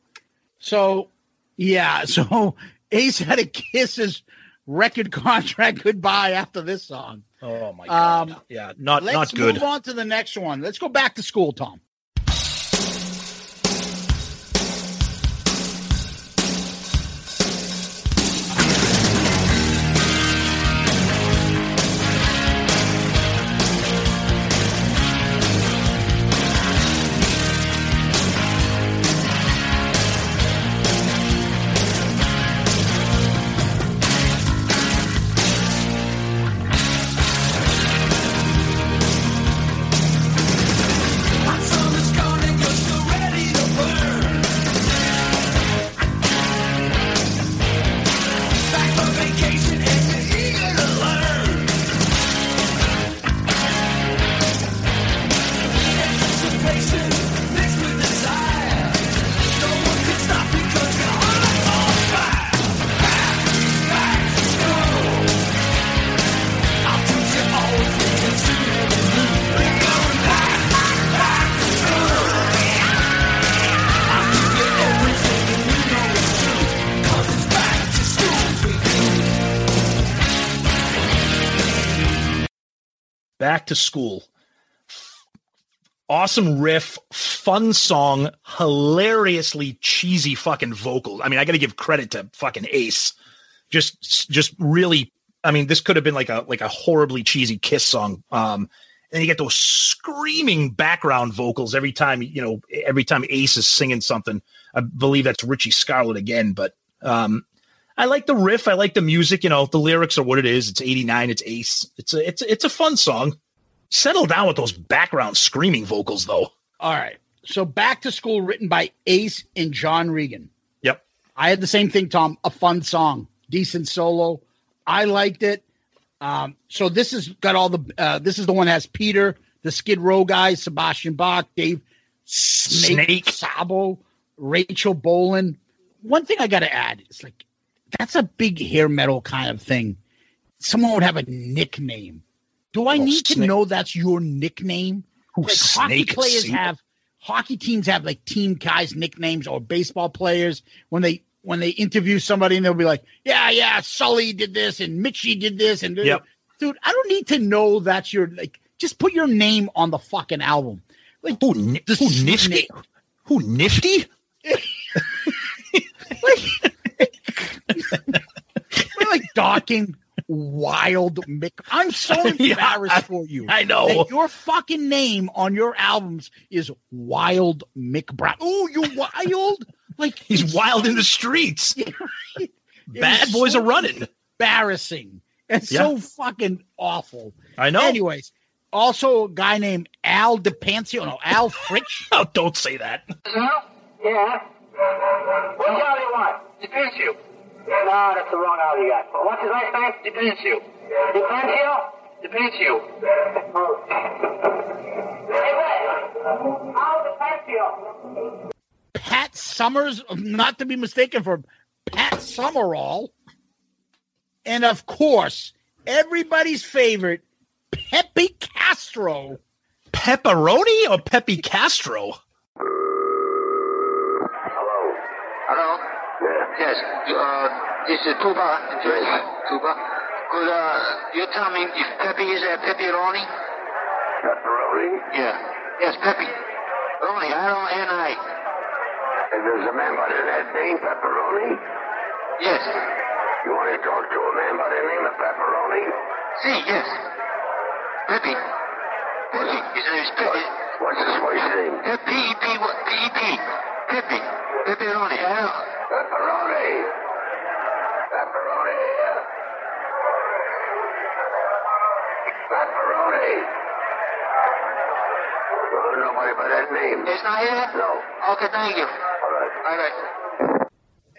So, yeah, so Ace had to kiss his record contract goodbye after this song. oh my god. Um, yeah, not let's not good. move on to the next one. Let's go back to school, Tom. Back to school. Awesome riff, fun song, hilariously cheesy fucking vocals. I mean, I got to give credit to fucking Ace. Just, just really. I mean, this could have been like a like a horribly cheesy Kiss song. Um, and you get those screaming background vocals every time you know every time Ace is singing something. I believe that's Richie Scarlet again, but um, I like the riff. I like the music. You know, the lyrics are what it is. It's '89. It's Ace. It's a it's it's a fun song. Settle down with those background screaming vocals, though. All right. So back to school, written by Ace and John Regan. Yep. I had the same thing, Tom. A fun song, decent solo. I liked it. Um, so this has got all the. Uh, this is the one that has Peter, the Skid Row guys, Sebastian Bach, Dave Snake, Snake. Sabo, Rachel Bolan. One thing I got to add is like that's a big hair metal kind of thing. Someone would have a nickname. Do I Oh, need to know that's your nickname? Who, Like, hockey players have hockey teams have like team guys nicknames or baseball players when they when they interview somebody and they'll be like, yeah, yeah, Sully did this and Mitchie did this and Yep. dude, I don't need to know that's your like. Just put your name on the fucking album. Like Who, who nifty? Who nifty? We're like docking wild Mick. I'm so Yeah, embarrassed I- for you. I know. that your fucking name on your albums is Wild Mick Brown. Oh, you wild? Like He's wild in the streets. Bad boys so are running. embarrassing. It's Yeah. so fucking awful. I know. Anyways, also a guy named Al DePancio, no, Al Fritch. Oh, don't say that. Yeah. What job do you want? Depends you. No, that's the wrong out you got. What's his last name? Depends you. Depends you? Depends you. Hey, wait. Al Depensio. Pat Summers, not to be mistaken for Pat Summerall. And of course, everybody's favorite, Pepe Castro. Pepperoni or Pepe Castro? Hello. Hello? Yes. Uh, this is Tuba. Yes. Tuba. Could uh, you tell me if Pepe is a pepperoni? Pepperoni? Yeah. Yes, Pepe. Roni, R-O-N-I. And I. There's a man by that name, Pepperoni? Yes. You want to talk to a man by the name of Pepperoni? See, yes. Pepe. Pepe. His name is Pepe. What's his wife's name? Uh, P-E-P. Pepe. Pepperoni. I know. Pepperoni. Pepperoni. Pepperoni. Oh, nobody by that name. It's not here? No. Okay, thank you. All right. All right.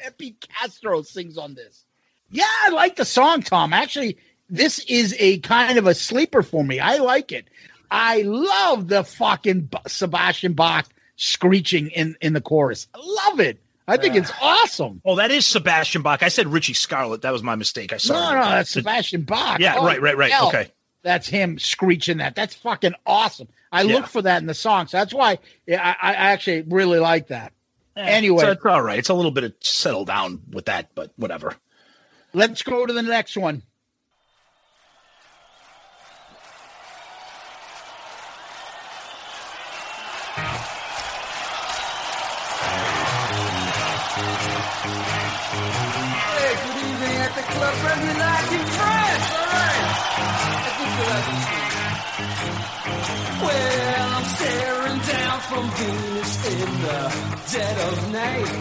Epi Castro sings on this. Yeah, I like the song, Tom. Actually, this is a kind of a sleeper for me. I like it. I love the fucking Sebastian Bach screeching in in the chorus. I love it. I think it's awesome. Oh, that is Sebastian Bach. I said Richie Scarlet. That was my mistake. I saw. No, no, that's Sebastian Bach. Yeah, Oh, right, right, right. hell, Okay. That's him screeching that. That's fucking awesome. I Yeah. look for that in the songs. So that's why yeah, I, I actually really like that. anyway, So it's all right. It's a little bit of settle down with that, but whatever. let's go to the next one. Hey, good evening at the club. Bring me like fresh. All right. Well, I'm staring down from Venus in the dead of night.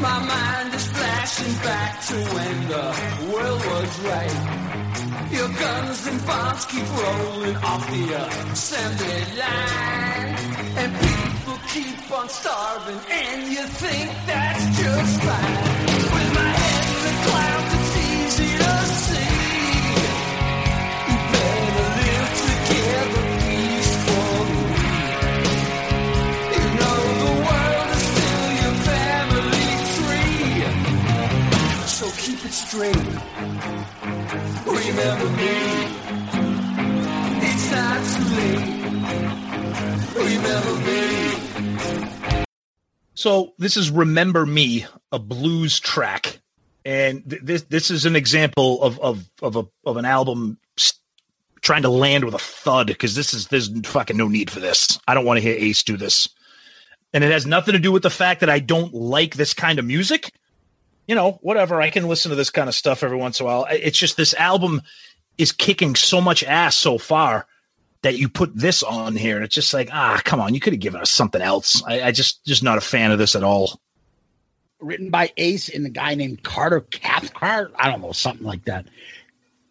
My mind is flashing back to when the world was right. Your guns and bombs keep rolling off the assembly line. And people keep on starving, and you think that's just fine. Straight. Remember me. It's not too late. Remember me. So this is "Remember Me," a blues track, and th- this this is an example of of of a of an album s- trying to land with a thud because this is there's fucking no need for this. I don't want to hear Ace do this, and it has nothing to do with the fact that I don't like this kind of music. You know, whatever. I can listen to this kind of stuff every once in a while. It's just this album is kicking so much ass so far that you put this on here, and it's just like, ah, come on, you could have given us something else. I, I just just not a fan of this at all. written by Ace and a guy named Carter Cathcart. I don't know, something like that.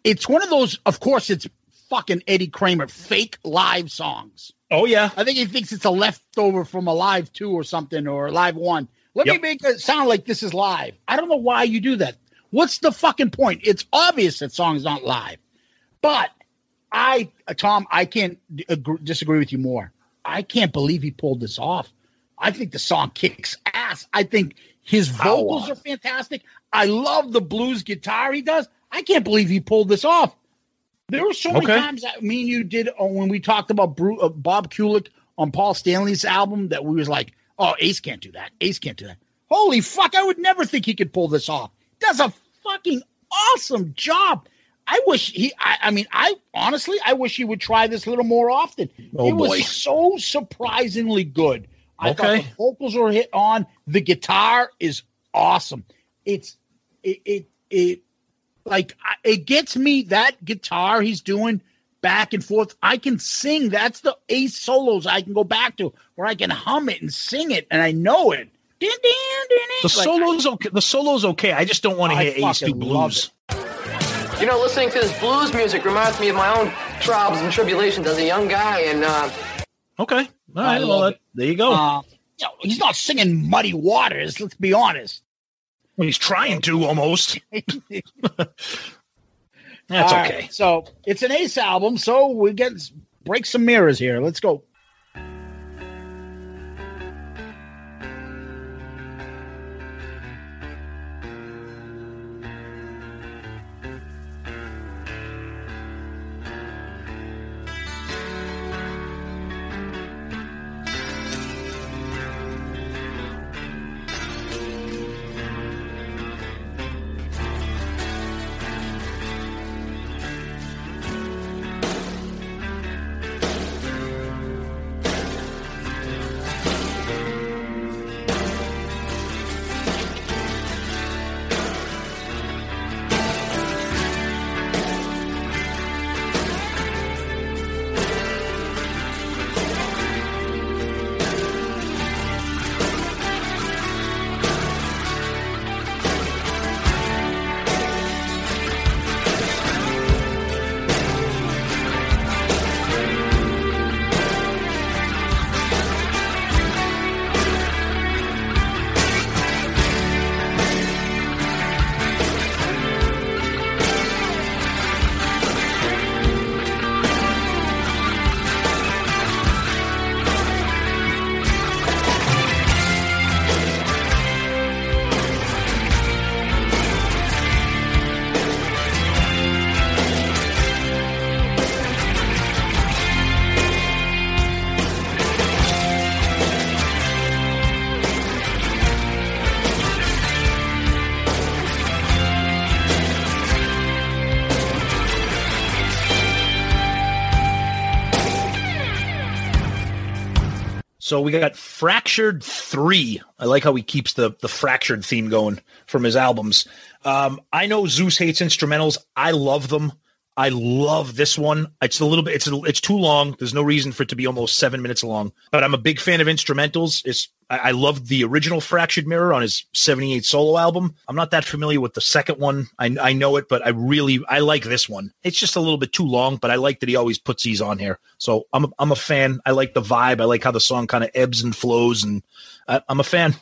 It's one of those, of course, it's fucking Eddie Kramer fake live songs. Oh yeah. I think he thinks it's a leftover from a live two or something or a live one. Let Yep. me make it sound like this is live. I don't know why you do that. What's the fucking point? It's obvious that song's not live. But I, Tom, I can't agree, disagree with you more. I can't believe he pulled this off. I think the song kicks ass. I think his vocals are fantastic. I love the blues guitar he does. I can't believe he pulled this off. There were so many times that me and you did uh, when we talked about Bru- uh, Bob Kulick on Paul Stanley's album that we was like, "Oh, Ace can't do that. Ace can't do that." Holy fuck! I would never think he could pull this off. Does a fucking awesome job. I wish he. I, I mean, I honestly, I wish he would try this a little more often. Oh, it was so surprisingly good. I thought Okay. the vocals were hit on. The guitar is awesome. It's it it it like it gets me that guitar he's doing back and forth. I can sing. That's the ace solos I can go back to where I can hum it and sing it and I know it. Din, din, din, din. The Like, solo's okay. The solo's okay. I just don't want to hear Ace do blues. You know, listening to this blues music reminds me of my own trials and tribulations as a young guy, and uh, Okay. All right. Well, that, there you go. Uh, you know, he's not singing muddy waters. Let's be honest. Well, he's trying to almost. That's All right, okay. so it's an Ace album. So we get break some mirrors here. Let's go. So we got Fractured Three. I like how he keeps the the fractured theme going from his albums. Um, I know Zeus hates instrumentals. I love them. I love this one. It's a little bit. It's a, it's too long. There's no reason for it to be almost seven minutes long. But I'm a big fan of instrumentals. It's I, I love the original Fractured Mirror on his '78 solo album. I'm not that familiar with the second one. I, I know it, but I really I like this one. It's just a little bit too long, but I like that he always puts these on here. So I'm a, I'm a fan. I like the vibe. I like how the song kind of ebbs and flows, and I, I'm a fan.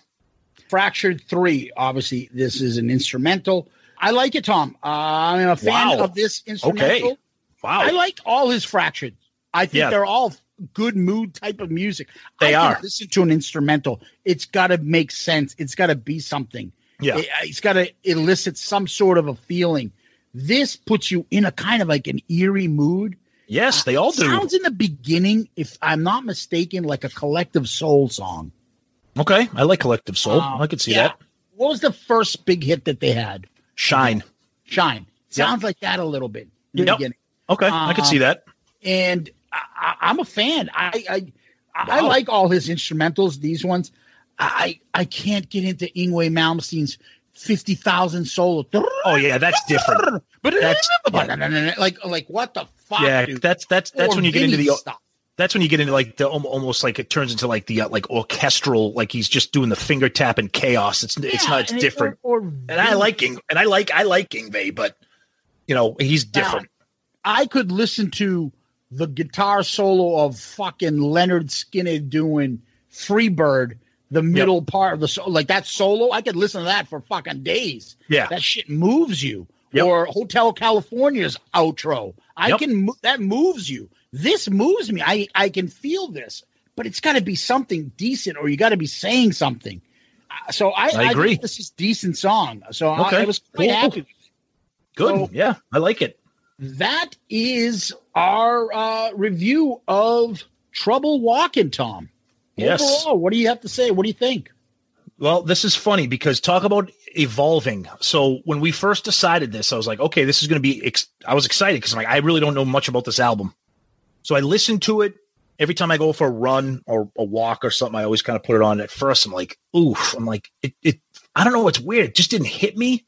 Fractured Three. Obviously, this is an instrumental. I like it, Tom. Uh, I'm a fan Wow. of this instrumental. Okay. Wow. I like all his fractions. I think Yeah. they're all good mood type of music. They I are. Listen to an instrumental. It's got to make sense. It's got to be something. Yeah. It, has got to elicit some sort of a feeling. This puts you in a kind of like an eerie mood. Yes, they all do. Sounds in the beginning, if I'm not mistaken, like a collective soul song. Okay, I like Collective Soul. Um, I could see yeah. that. What was the first big hit that they had? Shine. Shine. Sounds like that a little bit. in the Yep. beginning. Okay, I could see Um, that. And I, I'm a fan. I I, I like all his instrumentals. These ones, I I can't get into Yngwie Malmsteen's fifty thousand solo. Oh yeah, that's different. But That's like like what the fuck? yeah, dude? that's that's that's Or when you get into the stuff. That's when you get into like the almost like it turns into like the uh, like orchestral like he's just doing the finger tap and chaos. It's it's Yeah, not it's and different. or- or and I like Ing and I like I like Yngwie, but you know he's different. I could listen to the guitar solo of fucking Lynyrd Skynyrd doing Freebird, the middle part of the so like that solo. I could listen to that for fucking days. Yeah. that shit moves you. Or Hotel California's outro. I Yep. can mo- that moves you. This moves me. I I can feel this, but it's got to be something decent, or you got to be saying something. Uh, So I, I agree. think this is decent song. So I, Okay. I was quite Cool. happy. Good, So- yeah, I like it. that is our uh, review of Trouble Walking, Tom. Yes. Overall, what do you have to say? What do you think? Well, this is funny because talk about evolving. So when we first decided this, I was like, okay, this is going to be. Ex- I was excited because I'm like, I really don't know much about this album. So I listen to it every time I go for a run or a walk or something. I always kind of put it on. At first, I'm like, oof. I'm like, it. it I don't know. It's weird. It just didn't hit me.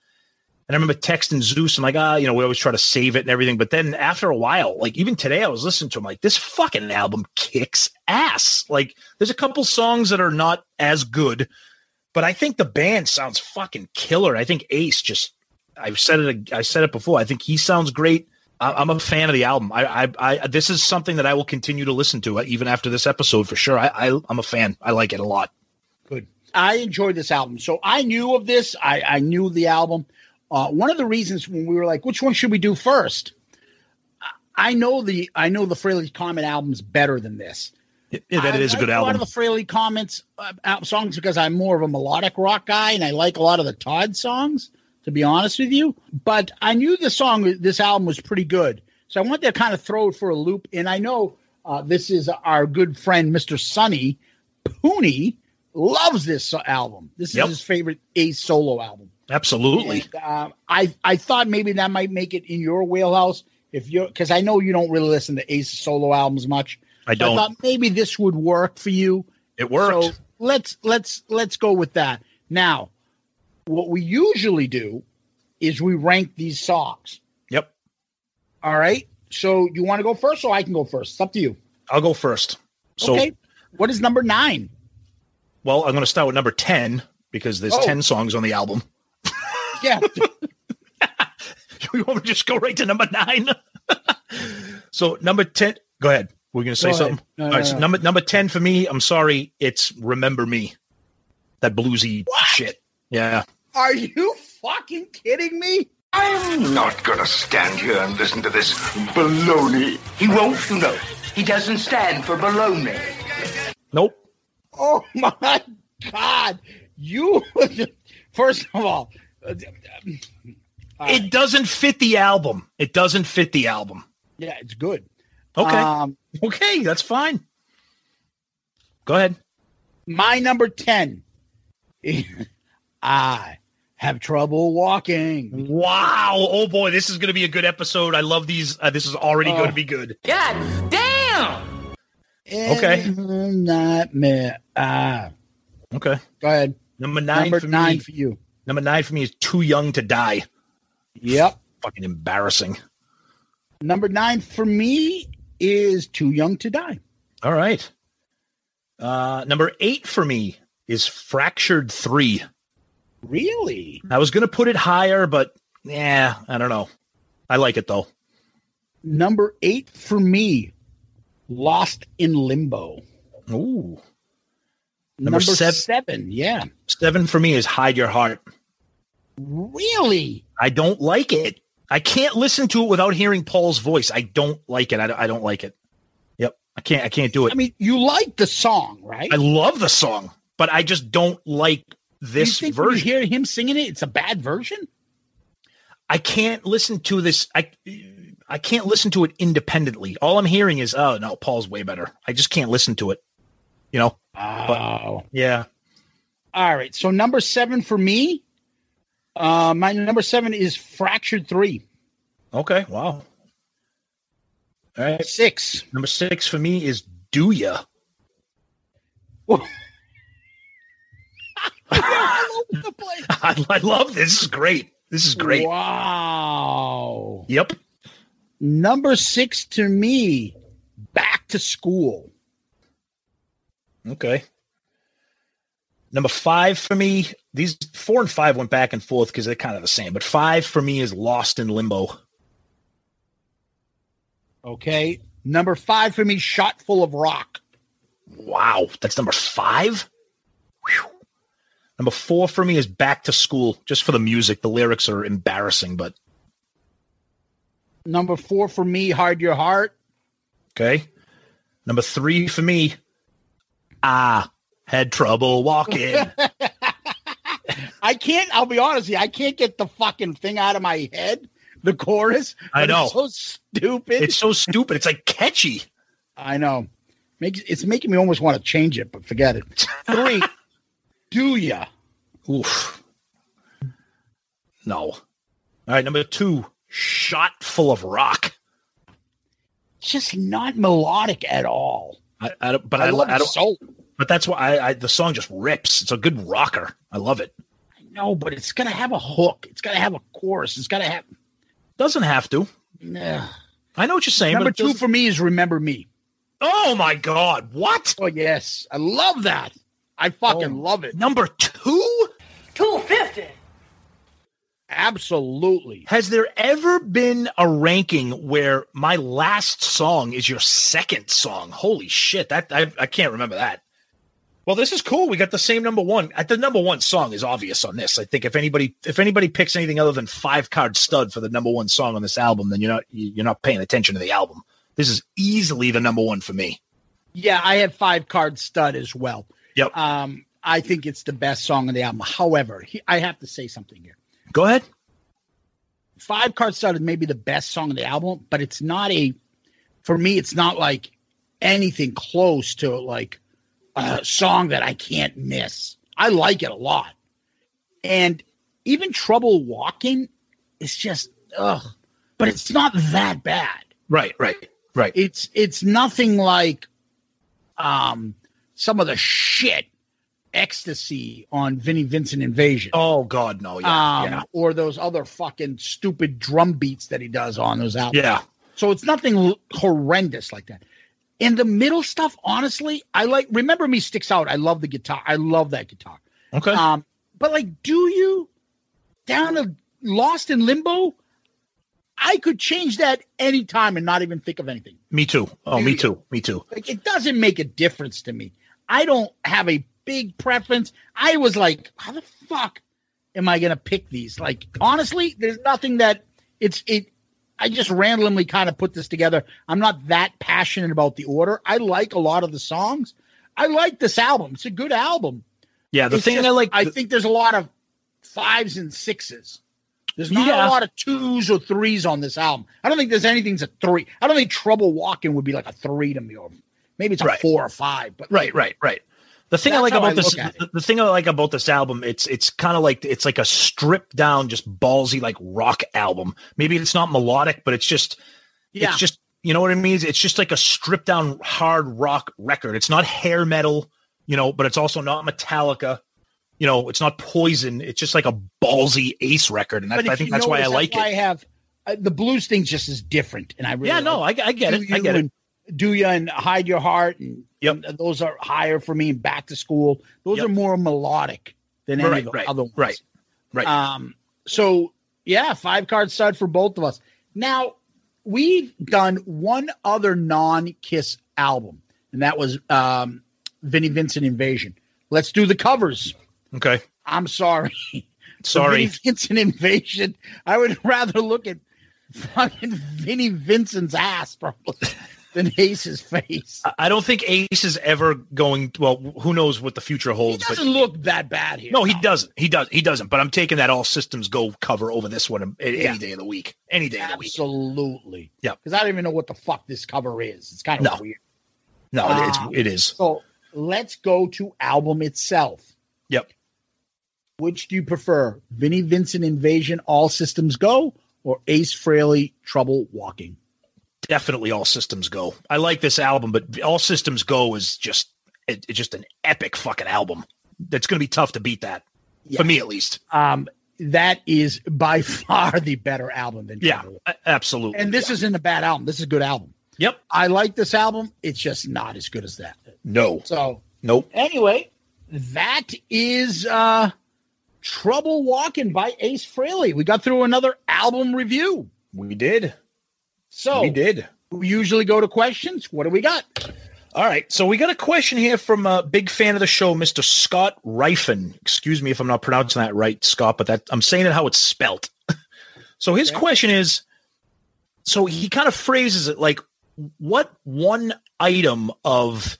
And I remember texting Zeus. I'm like, ah, you know, we always try to save it and everything. But then after a while, like even today, I was listening to him. Like this fucking album kicks ass. Like there's a couple songs that are not as good, but I think the band sounds fucking killer. I think Ace just. I've said it. I said it before. I think he sounds great. I, I'm a fan of the album. I, I, I, this is something that I will continue to listen to uh, even after this episode for sure. I, I, I'm a fan. I like it a lot. Good. I enjoyed this album. So I knew of this. I, I knew the album. Uh, one of the reasons when we were like, which one should we do first? I- know the I know the Frehley Comet album's better than this. Yeah, that I is a good A lot of the Frehley Comets uh, songs because I'm more of a melodic rock guy, and I like a lot of the Tod songs. To be honest with you, but I knew the song, this album was pretty good, so I wanted to kind of throw it for a loop. And I know uh, this is our good friend Mr. Sonny Pooney loves this album. This is Yep. his favorite Ace solo album. Absolutely. And, uh, I I thought maybe that might make it in your wheelhouse if you're because I know you don't really listen to Ace solo albums much. I don't. thought maybe this would work for you. It worked. So let's let's let's go with that. Now, what we usually do is we rank these songs. Yep. All right. So you want to go first, or I can go first? It's up to you. I'll go first. So, okay. What is number nine? well, I'm going to start with number 10 because there's Oh. 10 songs on the album. Yeah. you want to just go right to number nine? so, number 10, go ahead. We're going to say Go something? No, All no, right. So, number, number 10 for me, I'm sorry, it's Remember Me. That bluesy shit. Yeah. Are you fucking kidding me? I'm not gonna stand here and listen to this baloney. He won't, you know. He doesn't stand for baloney. Nope. Oh my god! You first of all, uh, It doesn't fit the album. It doesn't fit the album. yeah, it's good. Okay. Um, okay, that's fine. Go ahead. my number ten. I have trouble walking. Wow. Oh boy, this is going to be a good episode. I love these. Uh, this is already Oh. going to be good. God damn! Okay. Nightmare. Ah. Okay. Go ahead. Number nine Number for nine me. for you. Number nine for me is Too Young to Die. Yep. Fucking embarrassing. Number nine for me is Too Young to Die. All right. Uh, number eight for me is Fractured Three. Really? I was gonna put it higher, but yeah, I don't know. I like it though. Number eight for me, Lost in Limbo. Ooh. Number, Number sev- seven, yeah. Seven for me is Hide Your Heart. Really? I don't like it. I can't listen to it without hearing Paul's voice. I don't like it. I, don't- I don't like it. Yep. I can't. I can't do it. I mean, you like the song, right? I love the song, but I just don't like this you version. you hear him singing it, it's a bad version? I can't listen to this. I I can't listen to it independently. All I'm hearing is, oh no, Paul's way better. I just can't listen to it. You know. Oh. Yeah. All right. So number seven for me, uh, my number seven is Fractured Three. Okay. Wow. All right. Six. Number six for me is Do Ya. I, I love this. This is great. This is great. Wow. Yep. Number six to me, Back to School. Okay. Number five for me, these four and five went back and forth because they're kind of the same. But five for me is Lost in Limbo. Okay. Number five for me, Shot Full of Rock. Wow, that's number five. Number four for me is Back to School, just for the music. The lyrics are embarrassing, but Number four for me, Hard Your Heart. okay. Number three for me, ah, had trouble walking. I can't, I'll be honest with you, I can't get the fucking thing out of my head, the chorus. I know. It's so stupid. it's so stupid. It's like catchy. I know. Makes it's making me almost want to change it, but forget it. Three. Do ya? Oof. No. All right, number two, shot full of rock. Just not melodic at all. I, I don't, but I I, love I soul. But that's why I, I the song just rips. It's a good rocker. I love it. No, but it's gotta have a hook. It's gotta have a chorus. It's gotta have. Doesn't have to. Nah. I know what you're saying. Number two doesn't- for me is "Remember Me." Oh my God! What? Oh yes, I love that. I fucking Oh. love it. Number two? Two fifty. Absolutely. Has there ever been a ranking where my last song is your second song? Holy shit! That I, I can't remember that. Well, this is cool. We got the same number one. At the number one song is obvious on this. I think if anybody if anybody picks anything other than five card stud for the number one song on this album, then you're not you're not paying attention to the album. This is easily the number one for me. Yeah, I had five card stud as well. Yep. Um, I think it's the best song on the album. However, he, I have to say something here. Go ahead. Five Card Stud is maybe the best song on the album, but it's not a. For me, it's not like anything close to like a song that I can't miss. I like it a lot, and even Trouble Walking is just ugh, but it's not that bad. Right, right, right. It's it's nothing like um some of the shit ecstasy on Vinnie Vincent Invasion. Oh God, no, yeah, um, yeah. or those other fucking stupid drum beats that he does on those albums. Yeah. So it's nothing horrendous like that. In the middle stuff, honestly, I like. Remember me sticks out. I love the guitar. I love that guitar. Okay. Um, but like, do you down to Lost in Limbo? I could change that anytime and not even think of anything. Me too. Oh, me too. Me too. Like it doesn't make a difference to me. I don't have a big preference. I was like, how the fuck am I gonna pick these? Like honestly, there's nothing that it's it. I just randomly kind of put this together. I'm not that passionate about the order. I like a lot of the songs. I like this album. It's a good album. Yeah, the It's thing just- I like. I think there's a lot of fives and sixes. There's not Yeah. a lot of twos or threes on this album. I don't think there's anything's a three. I don't think Trouble Walking would be like a three to me, or maybe it's a Right. four or five. But Right, right, right. The thing I like about I this, the, the thing I like about this album, it's it's kind of like it's like a stripped down, just ballsy like rock album. Maybe it's not melodic, but it's just Yeah. it's just You know what I mean? It's just like a stripped down hard rock record. It's not hair metal, you know, but it's also not Metallica. You know, it's not Poison. It's just like a ballsy Ace record, and that's, I think that's why I like why I have uh, the blues thing just is different, and I really Yeah, no, I- I get it. I get it. Do you and hide your heart? And, and those are higher for me. And back to school, those are more melodic than any Right, of the right, other ones. right, right. Um, so yeah, five card stud for both of us. Now we've done one other non-Kiss album, and that was um, Vinnie Vincent Invasion. Let's do the covers. Okay. I'm sorry. Sorry. Vinnie Vincent Invasion. I would rather look at fucking Vinnie Vincent's ass probably than Ace's face. I- don't think Ace is ever going. Well, who knows what the future holds? Doesn't look that bad here. No, he doesn't. He does. He doesn't. But I'm taking that all systems go cover over this one any Yeah. day of the week. Any day of the week. Absolutely. Yeah. Because I don't even know what the fuck this cover is. It's kind of No. weird. No, Um, it's it is. So let's go to album itself. Yep. Which do you prefer? Vinnie Vincent Invasion, All Systems Go, or Ace Frehley, Trouble Walking? Definitely all systems go. I like this album, but all systems go is just it, it's just an epic fucking album. That's going to be tough to beat that for me at least. Um, that is by far the better album than Yeah, Trouble absolutely. And this isn't a bad album. This is a good album. Yep. I like this album. It's just not as good as that. No. So Nope. anyway, that is uh Trouble Walking by Ace Frehley. We got through another album review. We did. So we did. We usually go to questions. What do we got? All right, so we got a question here from a big fan of the show, Mr. Scott Rifen. Excuse me if I'm not pronouncing that right, Scott, but that I'm saying it how it's spelt. so his question is, so he kind of phrases it like, what one item of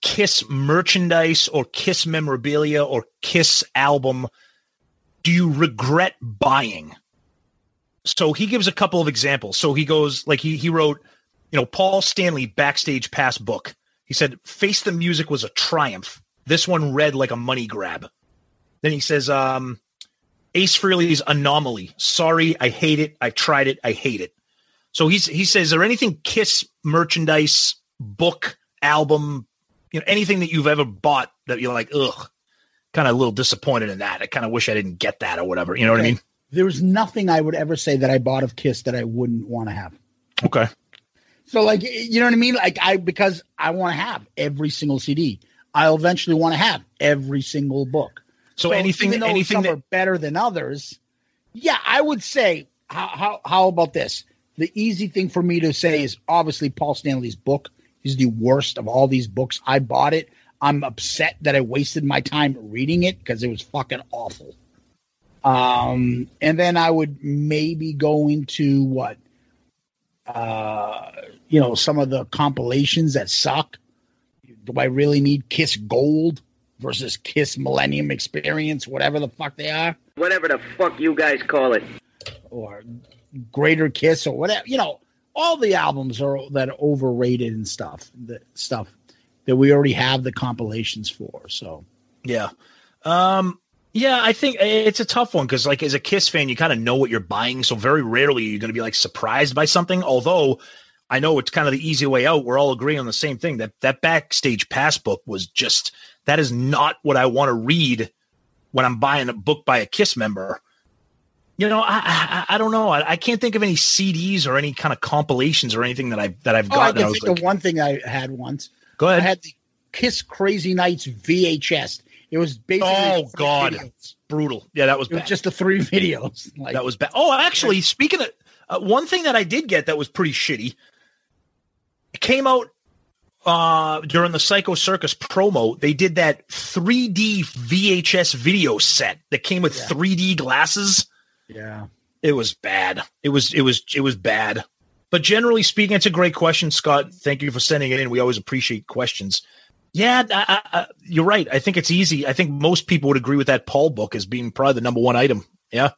Kiss merchandise or Kiss memorabilia or Kiss album do you regret buying? So he gives a couple of examples. So he goes like he he wrote, you know, Paul Stanley backstage pass book. He said, "Face the Music was a triumph. This one read like a money grab." Then he says, um, "Ace Frehley's Anomaly. Sorry, I hate it. I tried it. I hate it." So he's he says, "Is there anything Kiss merchandise, book, album, you know, anything that you've ever bought that you're like, ugh, kind of a little disappointed in that. I kind of wish I didn't get that or whatever. You know what I mean?" There's nothing I would ever say that I bought of Kiss that I wouldn't want to have. Okay. So like you know what I mean? Like I because I want to have every single CD. I'll eventually want to have every single book. So anything- even anything some that- are better than others, yeah, I would say how how how about this? The easy thing for me to say is obviously Paul Stanley's book is the worst of all these books. I bought it. I'm upset that I wasted my time reading it because it was fucking awful. Um, and then I would maybe go into what, uh, you know, some of the compilations that suck. Do I really need Kiss Gold versus Kiss Millennium Experience, whatever the fuck they are, Whatever the fuck you guys call it. or Greater Kiss or whatever? You know, all the albums are that are overrated and stuff. The stuff that we already have the compilations for. So Yeah. Um yeah, I think it's a tough one because like as a Kiss fan, you kind of know what you're buying. So very rarely you're gonna be like surprised by something. Although I know it's kind of the easy way out. We're all agreeing on the same thing. That that backstage pass book was just that is not what I want to read when I'm buying a book by a Kiss member. You know, I I, I don't know. I, I can't think of any CDs or any kind of compilations or anything that I that I've Oh, I gotten. can I was think like, of one thing I had once. Go ahead. I had the Kiss Crazy Nights VHS. It was basically oh God, videos. brutal. Yeah, that was was just the three videos. Like that was bad. Oh, actually, speaking of uh, one thing that I did get that was pretty shitty, it came out uh, during the Psycho Circus promo. They did that 3D VHS video set that came with 3D glasses. Yeah. It was bad. It was it was it was bad. But generally speaking, it's a great question, Scott. Thank you for sending it in. We always appreciate questions. Yeah, I, I, I, you're right. I think it's easy. I think most people would agree with that Paul book as being probably the number one item. Yeah.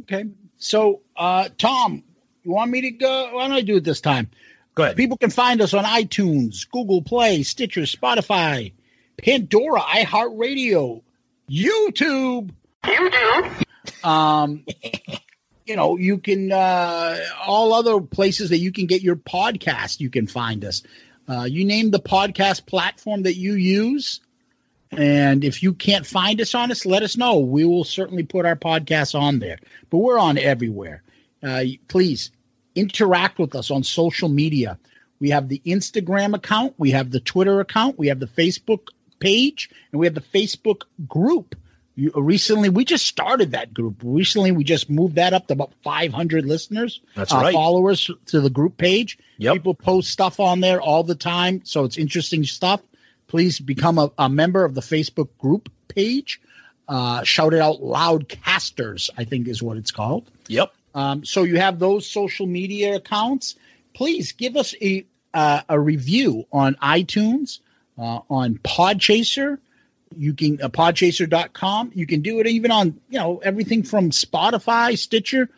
Okay. So, uh, Tom, you want me to go? Why don't I do it this time? Go ahead. People can find us on iTunes, Google Play, Stitcher, Spotify, Pandora, iHeartRadio, YouTube. YouTube. Um, you know, you can uh, all other places that you can get your podcast. You can find us. Uh, you name the podcast platform that you use, and if you can't find us on us, let us know. We will certainly put our podcast on there. But we're on everywhere. Uh, please interact with us on social media. We have the Instagram account, we have the Twitter account, we have the Facebook page, and we have the Facebook group. You, recently, we just started that group. Recently, we just moved that up to about 500 listeners, That's uh, right. followers to the group page. Yep. People post stuff on there all the time, so it's interesting stuff. Please become a, a member of the Facebook group page. Uh, shout it out loud casters, I think is what it's called. Yep. Um, so you have those social media accounts. Please give us a uh, a review on iTunes, uh, on Podchaser. You can uh, podchaser.com. You can do it even on you know everything from Spotify, Stitcher.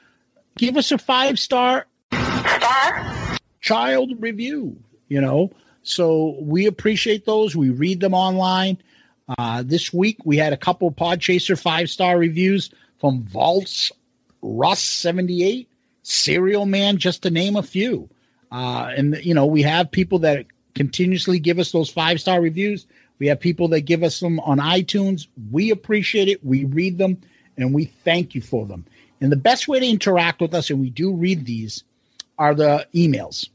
Give us a five star child review. You know, so we appreciate those. We read them online. Uh, this week we had a couple Podchaser five star reviews from Vaults Russ 78, Serial Man, just to name a few. Uh, and, you know, we have people that continuously give us those five star reviews. We have people that give us them on iTunes. We appreciate it. We read them and we thank you for them. And the best way to interact with us, and we do read these, are the emails.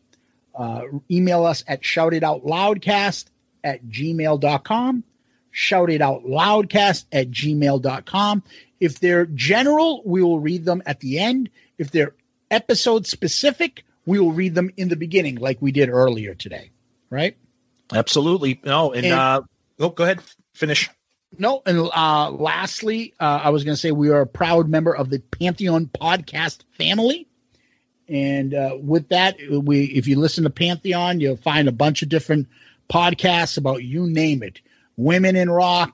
Uh, email us at shoutitoutloudcast at gmail.com. Shout it out loudcast at gmail.com. If they're general, we will read them at the end. If they're episode specific, we will read them in the beginning, like we did earlier today. Right? Absolutely. No, and, And- uh, oh, go ahead. Finish. No, and uh, lastly, uh, I was going to say we are a proud member of the Pantheon podcast family, and uh, with that, we if you listen to Pantheon, you'll find a bunch of different podcasts about you name it, women in rock,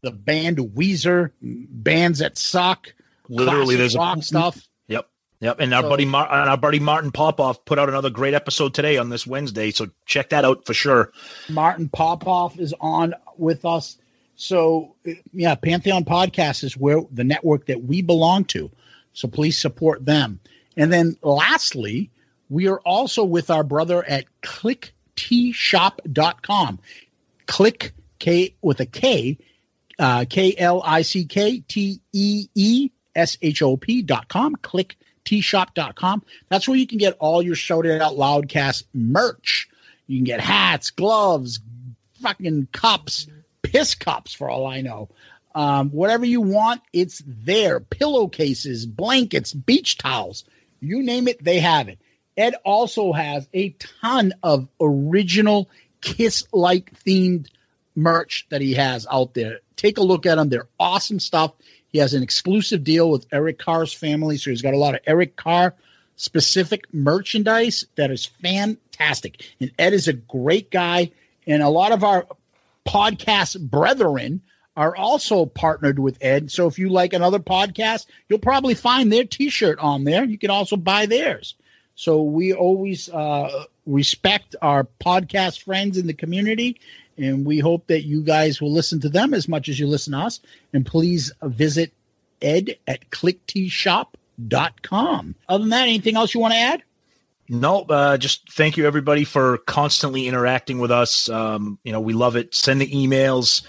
the band Weezer, bands that suck, Literally, classic there's a- rock stuff. Yep. And our So- buddy Mar- and our buddy Martin Popoff put out another great episode today on this Wednesday. So check that out for sure. Martin Popoff is on with us. So yeah, Pantheon Podcast is where the network that we belong to. So please support them. And then lastly, we are also with our brother at klickteeshop.com. Click K with a K, uh, K L I C K T E E S H O P dot com. Click tshop.com. That's where you can get all your Shout It Out Loudcast merch. You can get hats, gloves, fucking cups, piss cups for all I know. Um, whatever you want, it's there. Pillowcases, blankets, beach towels, you name it, they have it. Ed also has a ton of original Kiss like themed merch that he has out there. Take a look at them. They're awesome stuff. He has an exclusive deal with Eric Carr's family. So he's got a lot of Eric Carr specific merchandise that is fantastic. And Ed is a great guy. And a lot of our podcast brethren are also partnered with Ed. So if you like another podcast, you'll probably find their t shirt on there. You can also buy theirs. So we always uh, respect our podcast friends in the community. And we hope that you guys will listen to them as much as you listen to us. And please visit ed at klickteeshop.com. Other than that, anything else you want to add? No, uh, just thank you everybody for constantly interacting with us. Um, you know, we love it. Send the emails,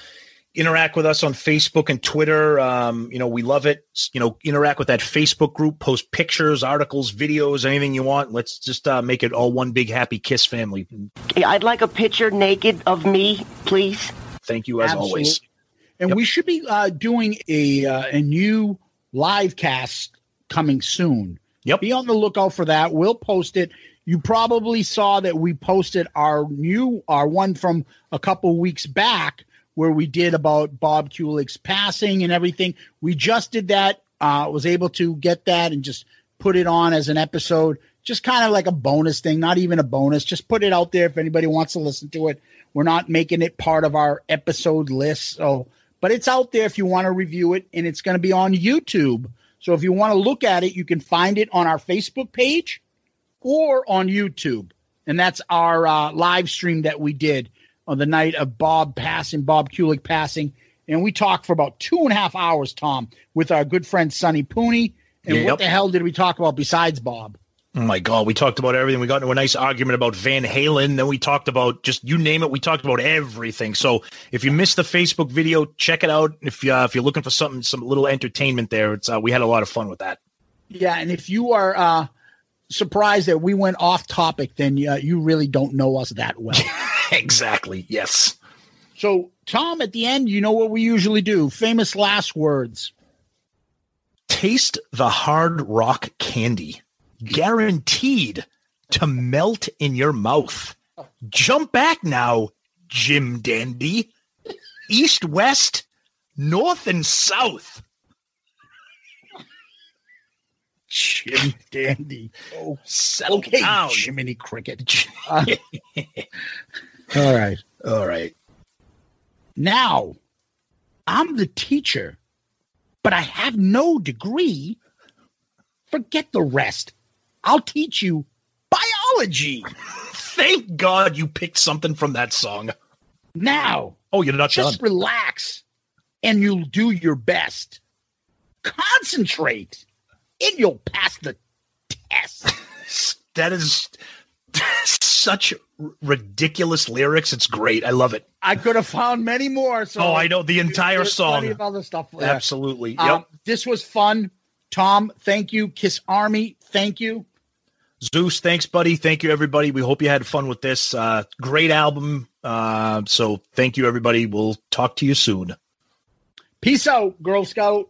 interact with us on Facebook and Twitter. Um, you know, we love it. You know, interact with that Facebook group, post pictures, articles, videos, anything you want. Let's just uh, make it all one big happy Kiss family. I'd like a picture naked of me, please. Thank you as always. Absolutely. And we should be uh, doing a uh, a new live cast coming soon. Yep. Be on the lookout for that. We'll post it. You probably saw that we posted our new our one from a couple weeks back where we did about Bob Kulick's passing and everything. We just did that. Uh, was able to get that and just put it on as an episode, just kind of like a bonus thing, not even a bonus. Just put it out there if anybody wants to listen to it. We're not making it part of our episode list, so but it's out there if you want to review it, and it's going to be on YouTube. So if you want to look at it, you can find it on our Facebook page or on YouTube, and that's our uh, live stream that we did on the night of Bob passing, Bob Kulick passing, and we talked for about two and a half hours, Tom, with our good friend Sonny Pooney And Yep. what the hell did we talk about besides Bob? Oh my God, we talked about everything. We got into a nice argument about Van Halen. Then we talked about just you name it. We talked about everything. So if you missed the Facebook video, check it out. If you, uh, if you're looking for something, some little entertainment there, it's uh, we had a lot of fun with that. Yeah, and if you are uh, surprised that we went off topic, then uh, you really don't know us that well. exactly. Yes. So, Tom, at the end, you know what we usually do? Famous last words. Taste the hard rock candy, guaranteed to melt in your mouth. Jump back now, Jim Dandy. East, west, north, and south. Jim Dandy. Oh, settle okay, down. Jiminy Cricket. Uh, all right. All right. Now, I'm the teacher, but I have no degree. Forget the rest. I'll teach you biology. Thank God you picked something from that song. Now, Oh, you're not just done. relax and you'll do your best. Concentrate and you'll pass the test. That is such r- ridiculous lyrics. It's great. I love it. I could have found many more. So Oh, I know the entire there's song. Plenty of other stuff. there. Absolutely. Yep. Um, this was fun. Tom, thank you. Kiss Army, thank you. Zeus, thanks, buddy. Thank you, everybody. We hope you had fun with this. Uh, great album. Uh, so thank you, everybody. We'll talk to you soon. Peace out, Girl Scout.